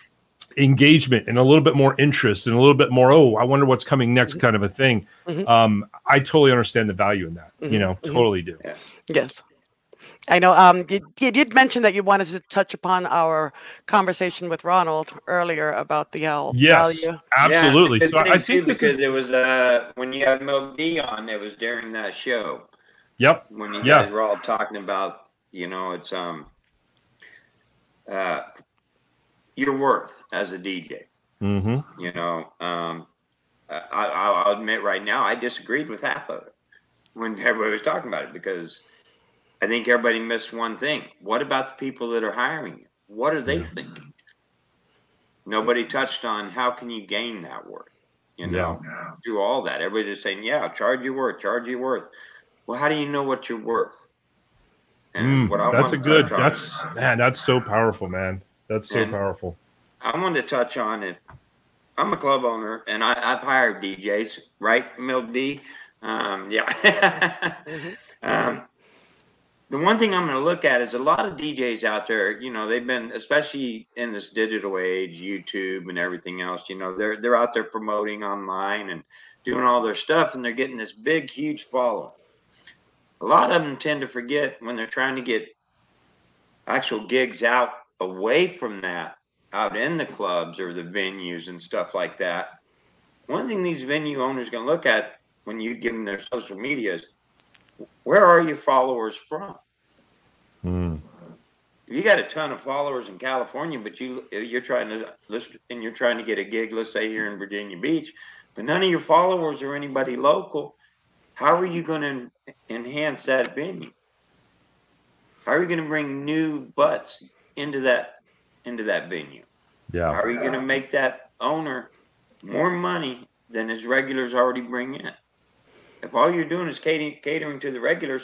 engagement and a little bit more interest and a little bit more oh i wonder what's coming next mm-hmm. kind of a thing mm-hmm. um, i totally understand the value in that mm-hmm. you know mm-hmm. totally do yeah. yes I know um, you, you did mention that you wanted to touch upon our conversation with Ronald earlier about the L. yes, value. absolutely. Yeah, so I think because is... it was uh, when you had Milk D on, it was during that show. Yep. When you yeah. guys were all talking about, you know, it's um, uh, your worth as a DJ. Mm-hmm. You know, um, I, will admit right now, I disagreed with half of it when *laughs* everybody was talking about it because I think everybody missed one thing. What about the people that are hiring you? What are they yeah. thinking? Nobody touched on how can you gain that worth? You know, yeah. do all that. Everybody's just saying, yeah, charge your worth, charge your worth. Well, how do you know what you're worth? And mm, what I that's a good. That's man. That's so powerful, man. That's so powerful. I wanted to touch on it. I'm a club owner, and I, have hired DJs, right, Milk D? Um, yeah. *laughs* mm-hmm. um, the one thing I'm going to look at is a lot of DJs out there. You know, they've been, especially in this digital age, YouTube and everything else. You know, they're they're out there promoting online and doing all their stuff, and they're getting this big, huge following. A lot of them tend to forget when they're trying to get actual gigs out away from that, out in the clubs or the venues and stuff like that. One thing these venue owners going to look at when you give them their social media is where are your followers from? Mm. You got a ton of followers in California, but you you're trying to list and you're trying to get a gig, let's say here in Virginia Beach, but none of your followers are anybody local. How are you going to enhance that venue? How are you going to bring new butts into that into that venue? Yeah. How are you going to make that owner more money than his regulars already bring in? If all you're doing is catering, catering to the regulars,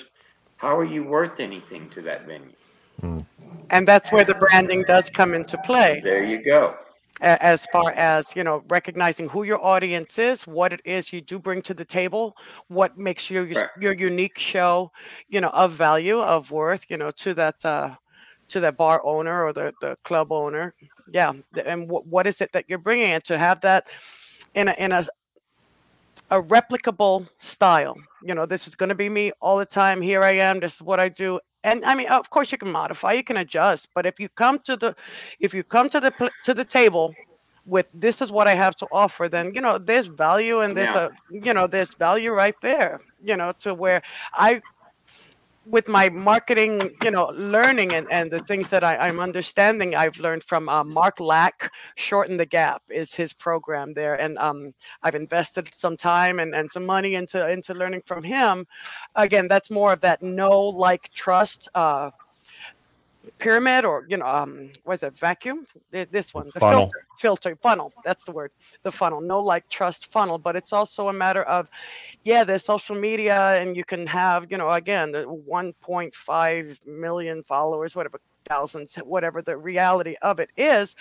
how are you worth anything to that venue? Mm. And that's where the branding does come into play. There you go. As far as you know, recognizing who your audience is, what it is you do bring to the table, what makes your right. your unique show, you know, of value, of worth, you know, to that uh, to that bar owner or the the club owner. Yeah, and what what is it that you're bringing, and to have that in a in a a replicable style. You know, this is going to be me all the time. Here I am. This is what I do. And I mean, of course, you can modify, you can adjust. But if you come to the, if you come to the to the table with this is what I have to offer, then you know there's value and there's yeah. a you know there's value right there. You know, to where I with my marketing, you know, learning and, and the things that I, am understanding, I've learned from uh, Mark Lack, Shorten the Gap is his program there. And um, I've invested some time and, and some money into, into learning from him. Again, that's more of that know, like, trust uh, pyramid or you know um what is it vacuum this one the funnel. filter filter funnel that's the word the funnel no like trust funnel but it's also a matter of yeah there's social media and you can have you know again the 1.5 million followers whatever thousands whatever the reality of it is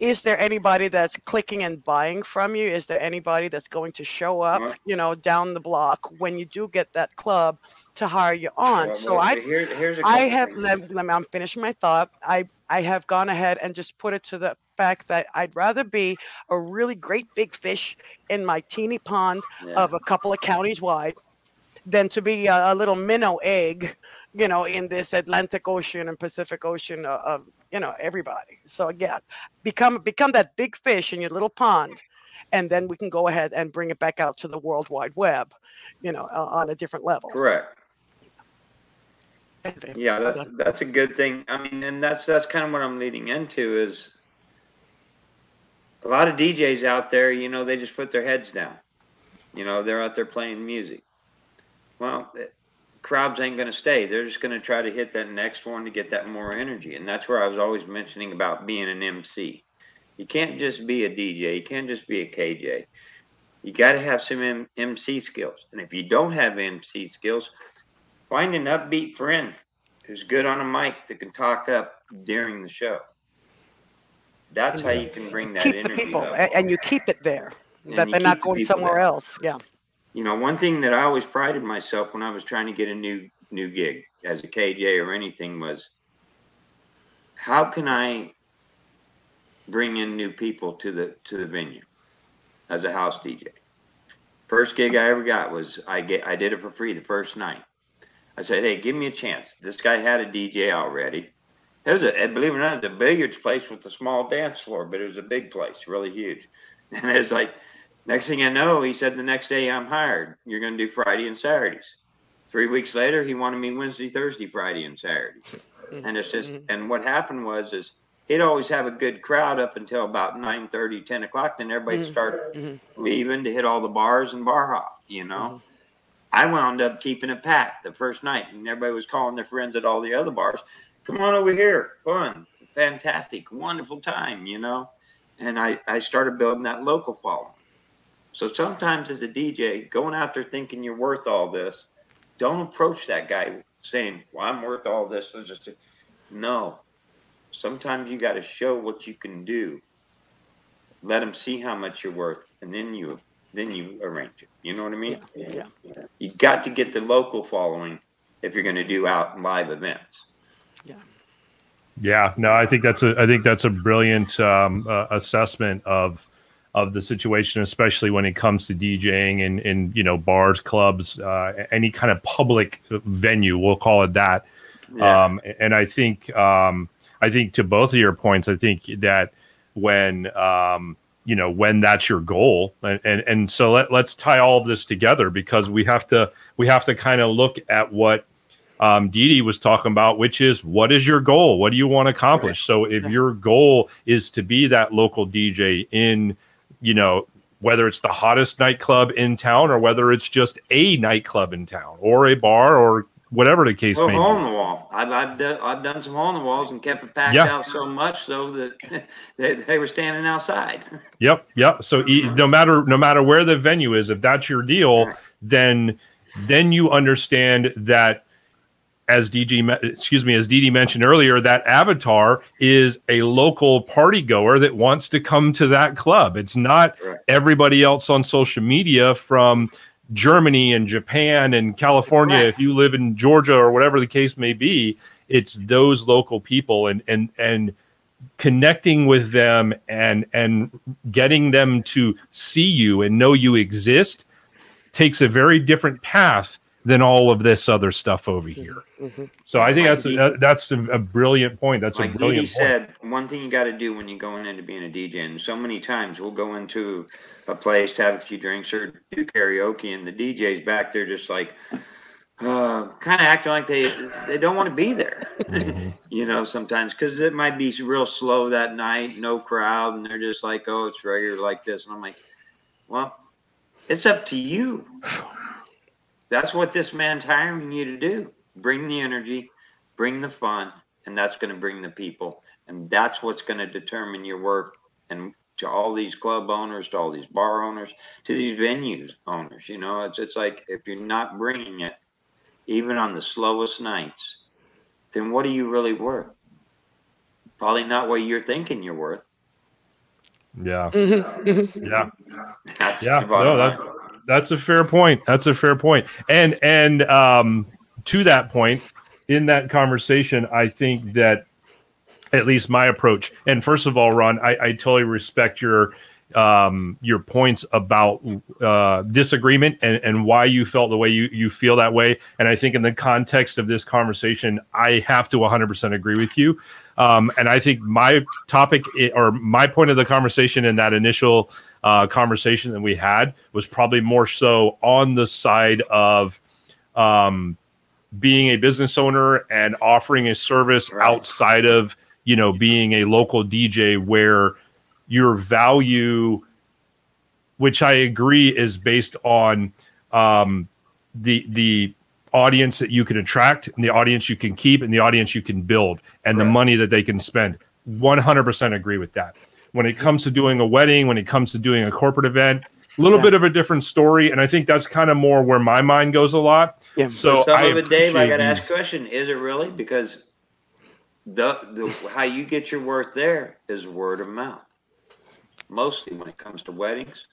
is there anybody that's clicking and buying from you is there anybody that's going to show up uh-huh. you know down the block when you do get that club to hire you on well, so well, i here, i have let, let me, i'm finishing my thought i i have gone ahead and just put it to the fact that i'd rather be a really great big fish in my teeny pond yeah. of a couple of counties wide than to be a, a little minnow egg you know, in this Atlantic Ocean and Pacific Ocean of, you know, everybody. So again, become become that big fish in your little pond, and then we can go ahead and bring it back out to the World Wide Web, you know, uh, on a different level. Correct. Yeah, that's that's a good thing. I mean, and that's that's kind of what I'm leading into is a lot of DJs out there, you know, they just put their heads down. You know, they're out there playing music. Well, crowds ain't going to stay. They're just going to try to hit that next one to get that more energy. And that's where I was always mentioning about being an MC. You can't just be a DJ. You can't just be a KJ. You got to have some M- MC skills. And if you don't have MC skills, find an upbeat friend who's good on a mic that can talk up during the show. That's how you can bring that keep energy. the people, and you keep it there. And that they're not going somewhere there. else. Yeah. You know, one thing that I always prided myself when I was trying to get a new new gig as a KJ or anything was how can I bring in new people to the to the venue as a house DJ. First gig I ever got was I get I did it for free the first night. I said, "Hey, give me a chance." This guy had a DJ already. It was a believe it or not, it a billiards place with a small dance floor, but it was a big place, really huge. *laughs* And it was like Next thing I know, he said the next day I'm hired. You're going to do Friday and Saturdays. Three weeks later, he wanted me Wednesday, Thursday, Friday, and Saturday. Mm-hmm. And it's just, mm-hmm. and what happened was, is he'd always have a good crowd up until about 9 10 o'clock. Then everybody mm-hmm. started leaving to hit all the bars and bar hop, you know. I wound up keeping it packed the first night, and everybody was calling their friends at all the other bars. Come on over here, fun, fantastic, wonderful time, you know. And I, I started building that local following. So sometimes as a DJ, going out there thinking you're worth all this, don't approach that guy saying, "Well, I'm worth all this." It's just no. Sometimes you got to show what you can do. Let them see how much you're worth, and then you then you arrange it. You know what I mean? Yeah. You got to get the local following if you're going to do out live events. Yeah. Yeah, no, I think that's a I think that's a brilliant um, uh, assessment of of the situation, especially when it comes to DJing and in you know bars, clubs, uh, any kind of public venue. We'll call it that. Yeah. Um, and I think um, I think to both of your points, I think that when um, you know when that's your goal, and and, and so let, let's tie all of this together because we have to we have to kind of look at what um, Dee was talking about, which is what is your goal? What do you want to accomplish? So if your goal is to be that local DJ in, you know, whether it's the hottest nightclub in town or whether it's just a nightclub in town or a bar or whatever the case Well, may hole in be. the wall. I've I've done, I've done some hole in the walls and kept it packed Yeah. out so much so that *laughs* they, they were standing outside. *laughs* Yep, yep. So e- uh-huh. no matter no matter where the venue is, if that's your deal, then then you understand that as DG excuse me as DD mentioned earlier, that avatar is a local party goer that wants to come to that club. It's not Right. everybody else on social media from Germany and Japan and California. Right. If you live in Georgia or whatever the case may be, it's those local people and and and connecting with them and and getting them to see you and know you exist takes a very different path than all of this other stuff over here. So I think that's a, that's a, a brilliant point. That's a like Dee brilliant Dee point. said, one thing you got to do when you're going into being a DJ, and so many times we'll go into a place to have a few drinks or do karaoke, and the DJ's back there just like, uh, kind of acting like they they don't want to be there. Mm-hmm. *laughs* you know, sometimes because it might be real slow that night, no crowd, and they're just like, oh, it's regular like this, and I'm like, well, it's up to you. *sighs* *laughs* That's what this man's hiring you to do. Bring the energy, bring the fun, and that's going to bring the people. And that's what's going to determine your work. And to all these club owners, to all these bar owners, to these venues owners, you know, it's it's like if you're not bringing it, even on the slowest nights, then what are you really worth? Probably not what you're thinking you're worth. Yeah, Mm-hmm. yeah. *laughs* That's yeah no, line. that, that's a fair point. That's a fair point. And and um to that point in that conversation i think that at least my approach and first of all ron i, I totally respect your um your points about uh disagreement and and why you felt the way you you feel that way. And i think in the context of this conversation i have to 100% agree with you. Um and i think my topic or my point of the conversation in that initial uh conversation that we had was probably more so on the side of um being a business owner and offering a service Right. outside of you know being a local dj where your value, which I agree is based on um, the the audience that you can attract and the audience you can keep and the audience you can build and right. the money that they can spend 100% agree with that when it comes to doing a wedding when it comes to doing a corporate event a little yeah. bit of a different story and i think that's kind of more where my mind goes a lot. Yeah. so some I of it dave i gotta ask a question. Is it really? Because the, the how you get your worth there is word of mouth. Mostly when it comes to weddings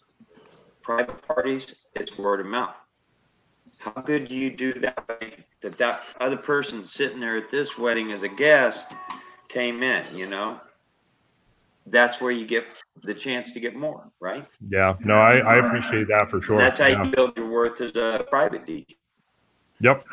private parties it's word of mouth. How good do you do that that that other person sitting there at this wedding as a guest came in you know that's where you get the chance to get more right yeah no i, I appreciate that for sure that's how yeah. you build your worth as a private dj Yep.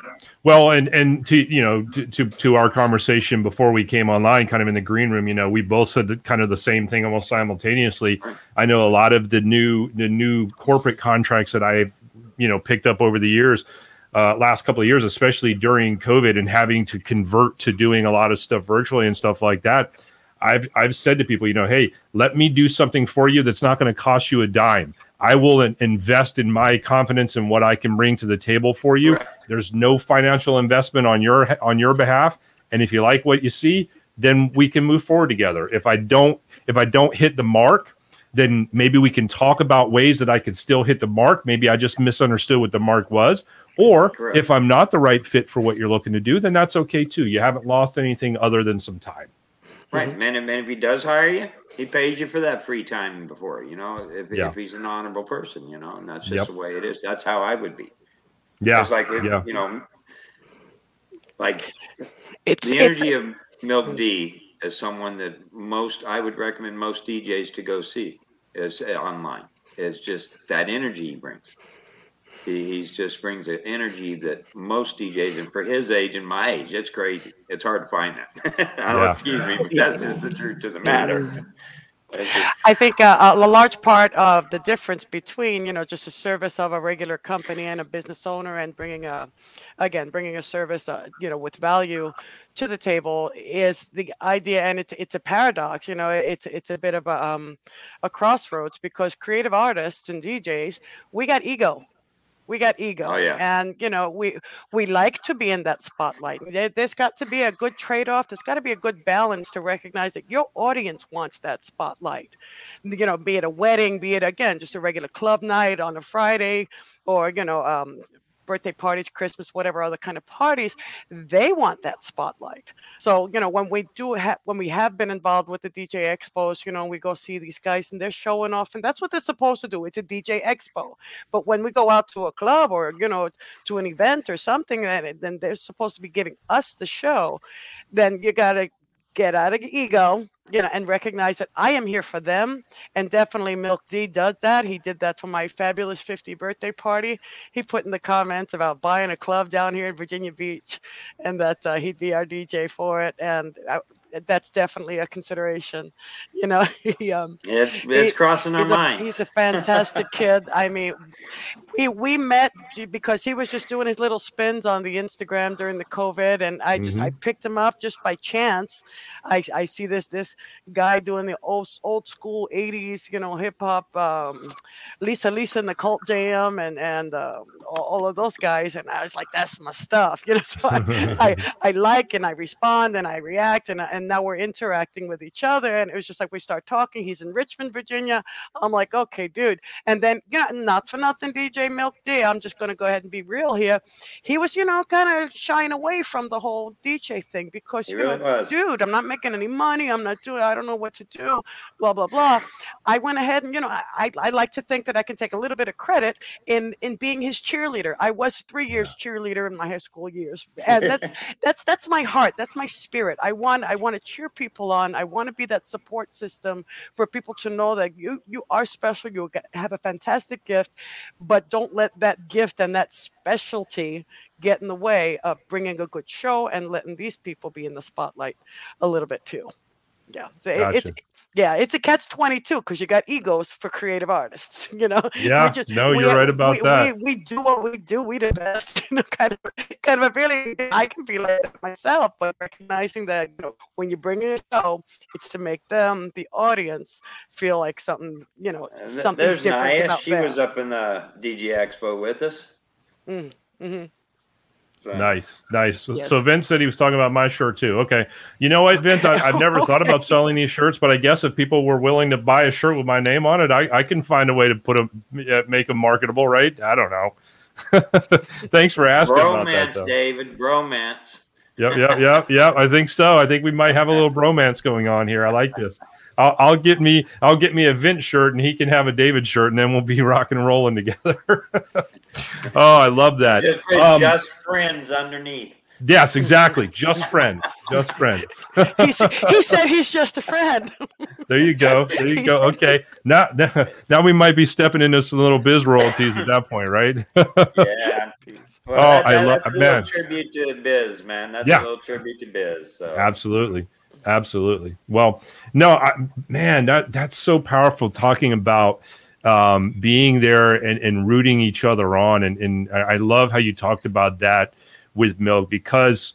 Well, and and to you know to, to, to our conversation before we came online, kind of in the green room, you know, we both said kind of the same thing almost simultaneously. I know a lot of the new the new corporate contracts that I've you know picked up over the years uh, last couple of years, especially during COVID and having to convert to doing a lot of stuff virtually and stuff like that. I've I've said to people, you know, hey, let me do something for you that's not going to cost you a dime. I will invest in my confidence in what I can bring to the table for you. There's no financial investment on your on your behalf, and if you like what you see, then we can move forward together. If I don't if I don't hit the mark, then maybe we can talk about ways that I could still hit the mark. Maybe I just misunderstood what the mark was. Or Correct. if I'm not the right fit for what you're looking to do, then that's okay too. You haven't lost anything other than some time. Right. Mm-hmm. And, and if he does hire you, he pays you for that free time before, you know, if, yeah. if he's an honorable person, you know, and that's just yep. the way it is. That's how I would be. Yeah. It's like, if, yeah. you know, like it's the energy it's, of Milk D is someone that most, I would recommend most DJs to go see is uh, online. Is just that energy he brings. He he's just brings an energy that most DJs, and for his age and my age, it's crazy. It's hard to find that. *laughs* yeah. excuse me, but that's just the truth of the matter. I think uh, a large part of the difference between you know just a service of a regular company and a business owner and bringing a again bringing a service uh, you know with value to the table is the idea and it's it's a paradox you know it's it's a bit of a um, a crossroads because creative artists and DJs we got ego we got ego oh, yeah. and you know we we like to be in that spotlight there, has got to be a good trade-off there's got to be a good balance to recognize that your audience wants that spotlight you know be it a wedding be it again just a regular club night on a friday or you know um, birthday parties, Christmas, whatever other kind of parties, they want that spotlight. So, you know, when we do have, when we have been involved with the DJ expos, you know, we go see these guys and they're showing off and that's what they're supposed to do. It's a DJ expo. But when we go out to a club or, you know, to an event or something, that then they're supposed to be giving us the show, then you got to get out of ego you know, and recognize that I am here for them. And definitely Milk D does that. He did that for my fabulous 50 birthday party. He put in the comments about buying a club down here in Virginia Beach and that uh, he'd be our DJ for it. And I, that's definitely a consideration. You know, *laughs* he um, it's it's he, crossing our mind. he's a *laughs* fantastic kid. I mean, we we met because he was just doing his little spins on the Instagram during the COVID, and I just mm-hmm. I picked him up just by chance. I I see this this guy doing the old old school '80s, you know, hip hop, um, Lisa Lisa and the Cult Jam, and and uh, all, all, of those guys, and I was like, that's my stuff, *laughs* you know. So I, I, I like and I respond and I react and and and now we're interacting with each other. And it was just like we start talking. He's in Richmond, Virginia. I'm like, okay, dude. And then, yeah, not for nothing, DJ Milk D. I'm just going to go ahead and be real here. He was, you know, kind of shying away from the whole DJ thing because, you really know, was. dude, I'm not making any money. I'm not doing, I don't know what to do, blah, blah, blah. I went ahead and, you know, I, I like to think that I can take a little bit of credit in, in being his cheerleader. I was three years cheerleader in my high school years. *laughs* And that's, that's, that's my heart. That's my spirit. I want, I want to cheer people on. I want to be that support system for people to know that you you are special. You have a fantastic gift, but don't let that gift and that specialty get in the way of bringing a good show and letting these people be in the spotlight a little bit too. Yeah, gotcha. it's yeah, it's a catch twenty two because you got egos for creative artists. *laughs* You know. Yeah. Just, no, you're right about we, that. We, we, do what we do. We the best. *laughs* You know, kind of kind of a feeling. I can feel it myself, but recognizing that you know when you bring in a show, it's to make them the audience feel like something you know something different Naya. about She was up in the DJ Expo with us. Mm, mm-hmm. So. Nice, nice. Yes. So Vince said he was talking about my shirt too. Okay, you know what, Vince? I, have never okay. thought about *laughs* selling these shirts, but I guess if people were willing to buy a shirt with my name on it, I, I can find a way to put them, make them marketable, right? I don't know. *laughs* Thanks for asking. Bromance, that, David. Bromance. Yep, yep, yep, yep. I think so. I think we might have a little bromance going on here. I like this. I'll, I'll, get me I'll get me a Vince shirt and he can have a David shirt and then we'll be *laughs* rock and rolling together. *laughs* oh, I love that. Just, um, just friends underneath. Yes, exactly. Just friends. Just friends. *laughs* he said he's just a friend. there you go. There you go. Okay. Now, now, now we might be stepping into some little biz royalties at that point, right? yeah. Well, oh, that, I love man. Tribute to Biz, man. That's yeah. a little tribute to Biz. So. Absolutely. Absolutely. Well, no, I, man, that that's so powerful. Talking about um, being there and, and rooting each other on, and, and I love how you talked about that with Milk because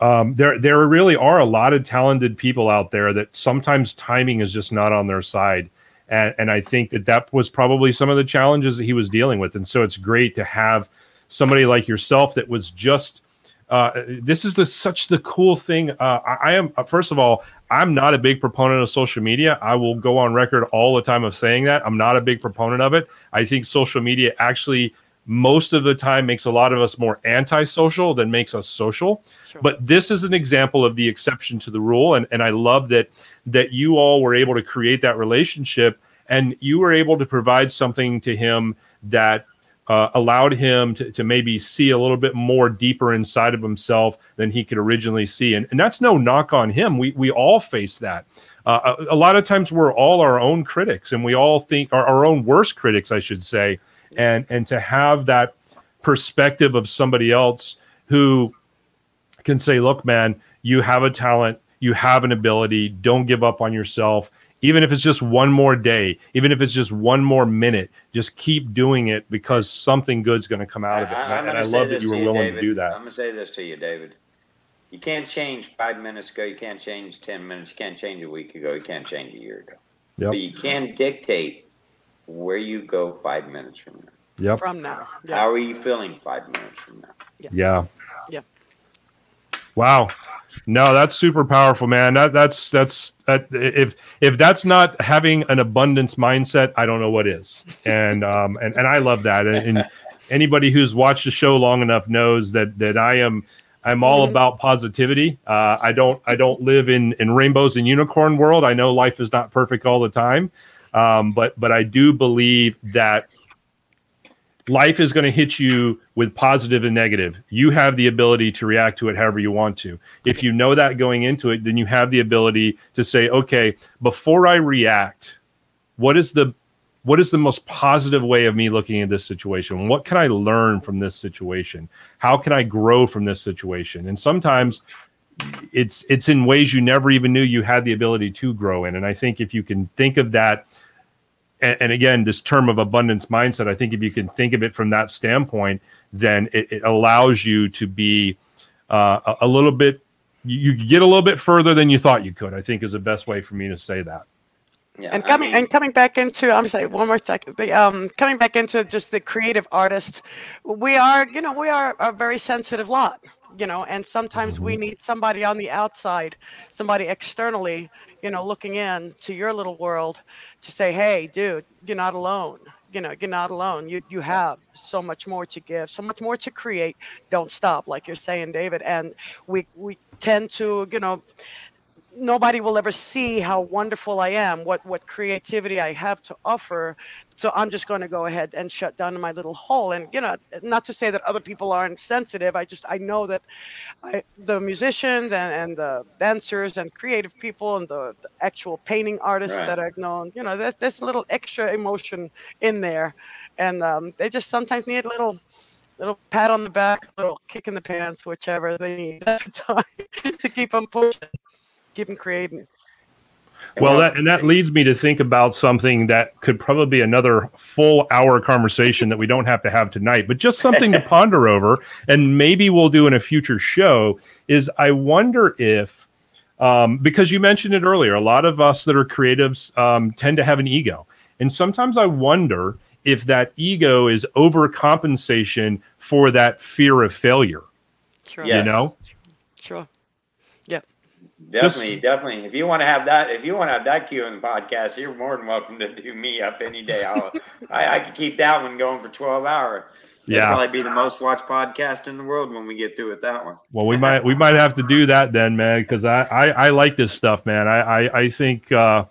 um, there there really are a lot of talented people out there that sometimes timing is just not on their side. And, and I think that that was probably some of the challenges that he was dealing with. And so it's great to have somebody like yourself that was just uh, this is the such the cool thing. Uh, I, I, am first of all, I'm not a big proponent of social media. I will go on record all the time of saying that I'm not a big proponent of it. I think social media actually most of the time makes a lot of us more antisocial than makes us social. Sure. But this is an example of the exception to the rule, and and I love that that you all were able to create that relationship and you were able to provide something to him that uh, allowed him to, to maybe see a little bit more deeper inside of himself than he could originally see. And, and that's no knock on him. We, we all face that. Uh, a, a, lot of times we're all our own critics and we all think our, our own worst critics, I should say. And, and to have that perspective of somebody else who can say, look, man, you have a talent, you have an ability, don't give up on yourself even if it's just one more day, even if it's just one more minute, just keep doing it because something good's going to come out of it. I, and I, love that you were willing David. to do that. I'm going to say this to you, David. You can't change five minutes ago. You can't change 10 minutes. You can't change a week ago. You can't change a year ago. Yep. But you can dictate where you go five minutes from now. Yep. From now. Yep. How are you feeling five minutes from now? Yep. Yeah. Yep. Wow. No, that's super powerful, man. That that's that's that, if if that's not having an abundance mindset, I don't know what is. And um and, and I love that. And, and anybody who's watched the show long enough knows that that I am I'm all mm-hmm. about positivity. Uh, I don't I don't live in in rainbows and unicorn world. I know life is not perfect all the time, um, but but I do believe that life is going to hit you with positive and negative. You have the ability to react to it however you want to. If you know that going into it, then you have the ability to say, okay, before I react, what is the what is the most positive way of me looking at this situation? What can I learn from this situation? How can I grow from this situation? And sometimes it's it's in ways you never even knew you had the ability to grow in. And I think if you can think of that and, and, again, this term of abundance mindset, I think if you can think of it from that standpoint, then it, it allows you to be uh, a, a, little bit, you, you get a little bit further than you thought you could. I think is the best way for me to say that. Yeah, and coming I mean, and coming back into I'm sorry one more second the um coming back into just the creative artist we are you know we are a very sensitive lot you know and sometimes mm-hmm. we need somebody on the outside somebody externally you know looking in to your little world to say, hey, dude, you're not alone. You know, you're not alone. You you have so much more to give, so much more to create. Don't stop, like you're saying, David. And we we tend to, you know, nobody will ever see how wonderful I am, what what creativity I have to offer. So I'm just going to go ahead and shut down my little hole. And you know, not to say that other people aren't sensitive. I just I know that I, the musicians and, and the dancers and creative people and the, the actual painting artists right. that I've known, you know, there's there's a little extra emotion in there, and um, they just sometimes need a little little pat on the back, a little kick in the pants, whichever they need *laughs* at the time to keep them pushing keep them creating. Well, that and that leads me to think about something that could probably be another full hour conversation that we don't have to have tonight, but just something to *laughs* ponder over, and maybe we'll do in a future show. Is I wonder if, um, because you mentioned it earlier, a lot of us that are creatives um, tend to have an ego, and sometimes I wonder if that ego is overcompensation for that fear of failure. Sure. You know, Sure. Definitely, definitely. If you want to have that, if you want to have that cue in the podcast, you're more than welcome to do me up any day. I'll, *laughs* I, I could keep that one going for 12 hours. It'll Yeah. probably be the most watched podcast in the world when we get through with that one. Well, we might we might have to do that then, man, because I, I I like this stuff, man. I I, I think uh,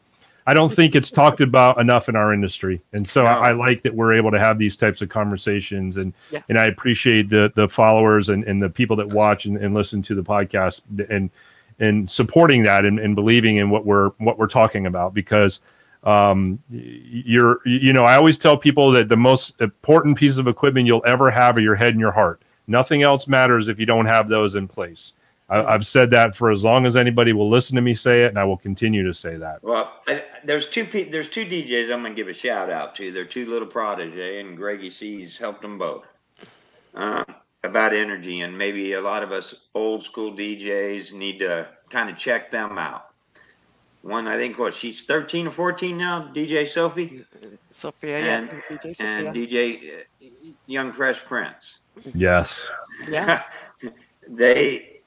I don't think it's talked about enough in our industry, and so No. I, I like that we're able to have these types of conversations, and Yeah. and I appreciate the the followers and, and the people that watch and, and listen to the podcast and and supporting that and, and believing in what we're what we're talking about because um you're you know i always tell people that the most important piece of equipment you'll ever have are your head and your heart. Nothing else matters if you don't have those in place. I, i've said that for as long as anybody will listen to me say it and i will continue to say that. Well, I, there's two pe- there's two DJs I'm gonna give a shout out to. They're two little protege, and Greggy C's helped them both. Uh, about energy, and maybe a lot of us old school DJs need to kind of check them out. One, I think, what she's 13 or 14 now, DJ Sophie, Sophia, yeah. And- DJ Sophia. and DJ uh, Young Fresh Prince. yes yeah. *laughs* they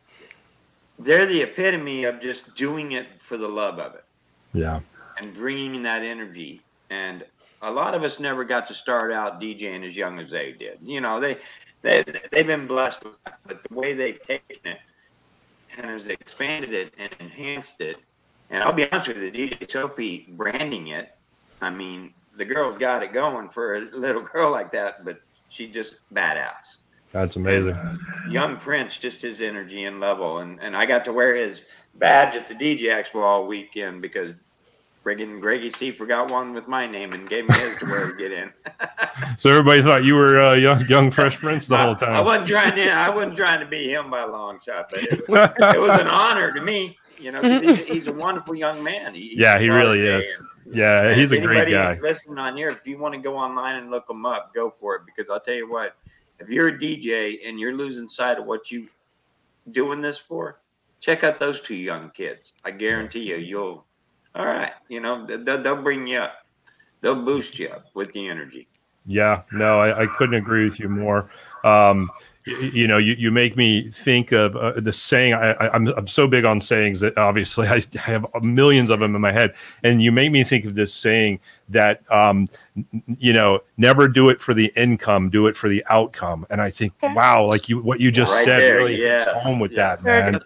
they're the epitome of just doing it for the love of it. yeah and bringing in that energy. And a lot of us never got to start out DJing as young as they did. You know, they they they've been blessed with that, but the way they've taken it and has expanded it and enhanced it. And I'll be honest with you, DJ Sophie branding it. I mean, the girl's got it going for a little *laughs* girl like that, but she just badass that's amazing young Prince, just his energy and level. And, and I got to wear his badge at the DJ Expo all weekend because friggin' Greggy C forgot one with my name and gave me his to wear to get in. *laughs* so everybody thought you were uh, young young fresh prince the whole I, I time wasn't trying to. I wasn't trying to be him by a long shot, but it was, *laughs* it was an honor to me. You know, he's, he's a wonderful young man. He, Yeah, he really is. and- yeah and he's a great guy Listening on here, if you want to go online and look him up, go for it. Because I'll tell you what, if you're a DJ and you're losing sight of what you doing this for, check out those two young kids. I guarantee you, you'll. All right, you know they'll, they'll bring you up. They'll boost you up with the energy. Yeah, no, I, I couldn't agree with you more. Um, you know, you, you make me think of uh, the saying. I, I, I'm I'm so big on sayings that obviously *laughs* I have millions of them in my head, and you make me think of this saying that um, n- you know, never do it for the income, do it for the outcome. And I think, Okay. wow, like you what you just Right said there, really hits home with yes. that, Very man.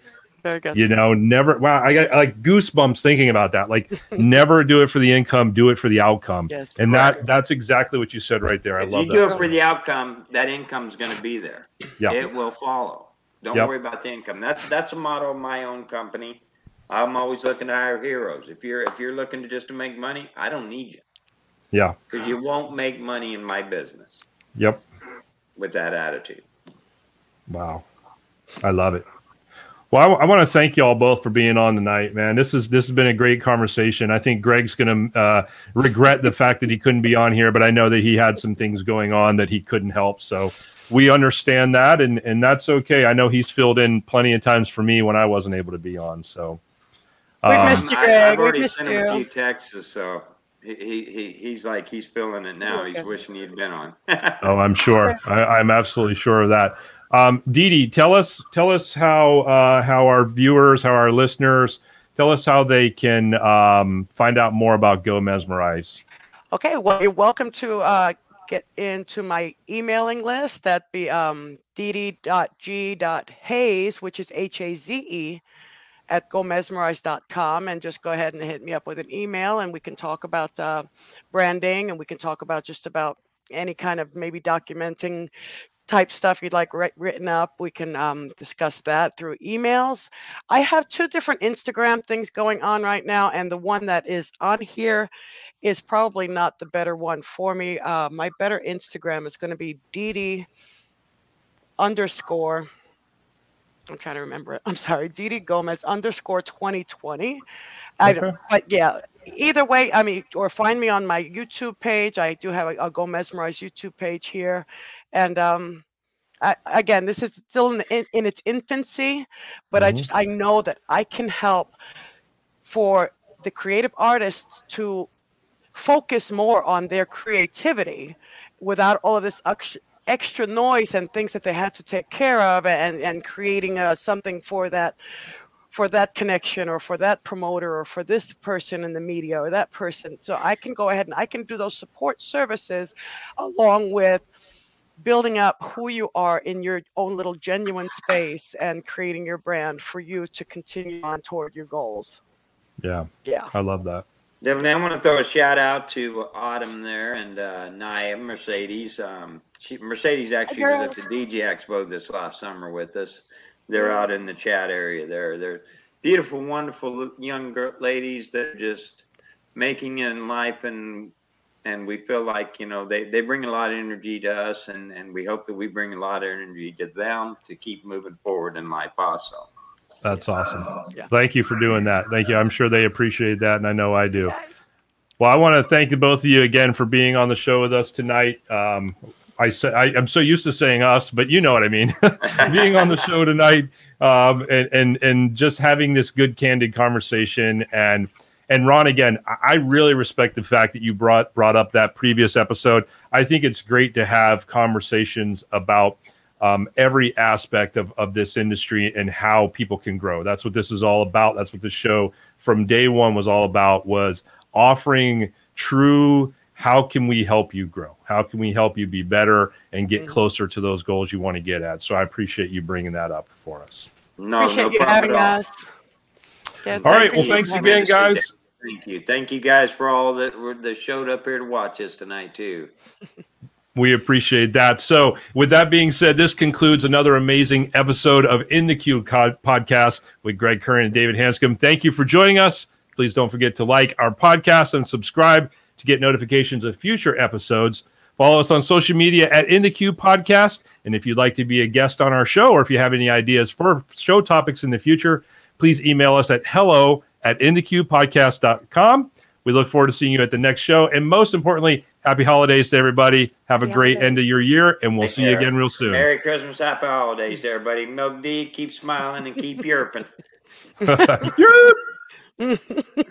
Good. Very good. You know, never. Wow, I got like goosebumps thinking about that. Like, *laughs* never do it for the income, do it for the outcome. Yes. And that that's exactly what you said right there. I if love you do that. it for the outcome, that income's going to be there. Yeah. It will follow. Don't Yep. worry about the income. That's that's a motto of my own company. I'm always looking to hire heroes. If you're if you're looking to just to make money, I don't need you Yeah. because you won't make money in my business Yep. with that attitude. Wow. I love it. Well, I, want to thank you all both for being on tonight, man. This is this has been a great conversation. I think Greg's going to uh, regret the fact that he couldn't be on here, but I know that he had some things going on that he couldn't help. So we understand that, and and that's okay. I know he's filled in plenty of times for me when I wasn't able to be on. So We um, missed you, I, I've Greg. We already missed sent him a you. few texts, so he, he, he he's like he's feeling it now. He's wishing he'd been on. Oh, I'm sure. I, I'm absolutely sure of that. Um, tell us tell us how uh, how our viewers, how our listeners, tell us how they can um, find out more about Go Mesmerize. Okay, well, you're welcome to uh, get into my emailing list. That'd be um, dd.g.haze, which is H A Z E, at gomesmerize.com. And just go ahead and hit me up with an email, and we can talk about uh, branding and we can talk about just about any kind of maybe documenting type stuff you'd like writ- written up. We can um, discuss that through emails. I have two different Instagram things going on right now, and the one that is on here is probably not the better one for me. Uh, my better Instagram is going to be Didi underscore I'm trying to remember it. *laughs* I'm sorry, Didi Gomez underscore 2020. I Okay. don't, but yeah, either way, I mean, or find me on my YouTube page. I do have a, a Go Mesmerized YouTube page here. And um, I, again, this is still in, in, in its infancy, but I Mhm. just, I know that I can help for the creative artists to focus more on their creativity without all of this extra, extra noise and things that they have to take care of and, and creating uh, something for that for that connection or for that promoter or for this person in the media or that person so i can go ahead and i can do those support services along with building up who you are in your own little genuine space and creating your brand for you to continue on toward your goals Yeah, yeah I love that. Definitely, I want to throw a shout out to Autumn there and uh, Nia Mercedes. Um, she, Mercedes actually was at the DJ Expo this last summer with us. They're out in the chat area there. They're beautiful, wonderful young girl, ladies that are just making it in life, and and we feel like you know they, they bring a lot of energy to us, and and we hope that we bring a lot of energy to them to keep moving forward in life also. That's awesome. Yeah. Thank you for doing that. Thank you. I'm sure they appreciate that, and I know I do. Well, I want to thank the both of you again for being on the show with us tonight. Um, I say I, I'm so used to saying us, but you know what I mean. *laughs* being on the show tonight, um, and and and just having this good, candid conversation, and and Ron, again, I- I really respect the fact that you brought brought up that previous episode. I think it's great to have conversations about um, every aspect of, of this industry and how people can grow. That's what this is all about. That's what the show from day one was all about was offering true how can we help you grow? How can we help you be better and get Mhm. closer to those goals you want to get at? So I appreciate you bringing that up for us. No, appreciate no you problem having at all. us yes All I right. Well, thanks again, us. guys. Thank you. Thank you guys for all that were that showed up here to watch us tonight too. *laughs* We appreciate that. So, with that being said, this concludes another amazing episode of In the Queue co- podcast with Greg Curran and David Hanscom. Thank you for joining us. Please don't forget to like our podcast and subscribe to get notifications of future episodes. Follow us on social media at In the Queue Podcast. And if you'd like to be a guest on our show, or if you have any ideas for show topics in the future, please email us at hello at inthequeuepodcast.com. We look forward to seeing you at the next show. And most importantly, happy holidays to everybody. Have a Happy great holidays. end of your year, and we'll Take see you again real soon. Merry Christmas, happy holidays, everybody. Milk D, keep smiling and keep *laughs* yerping. Yerp! *laughs*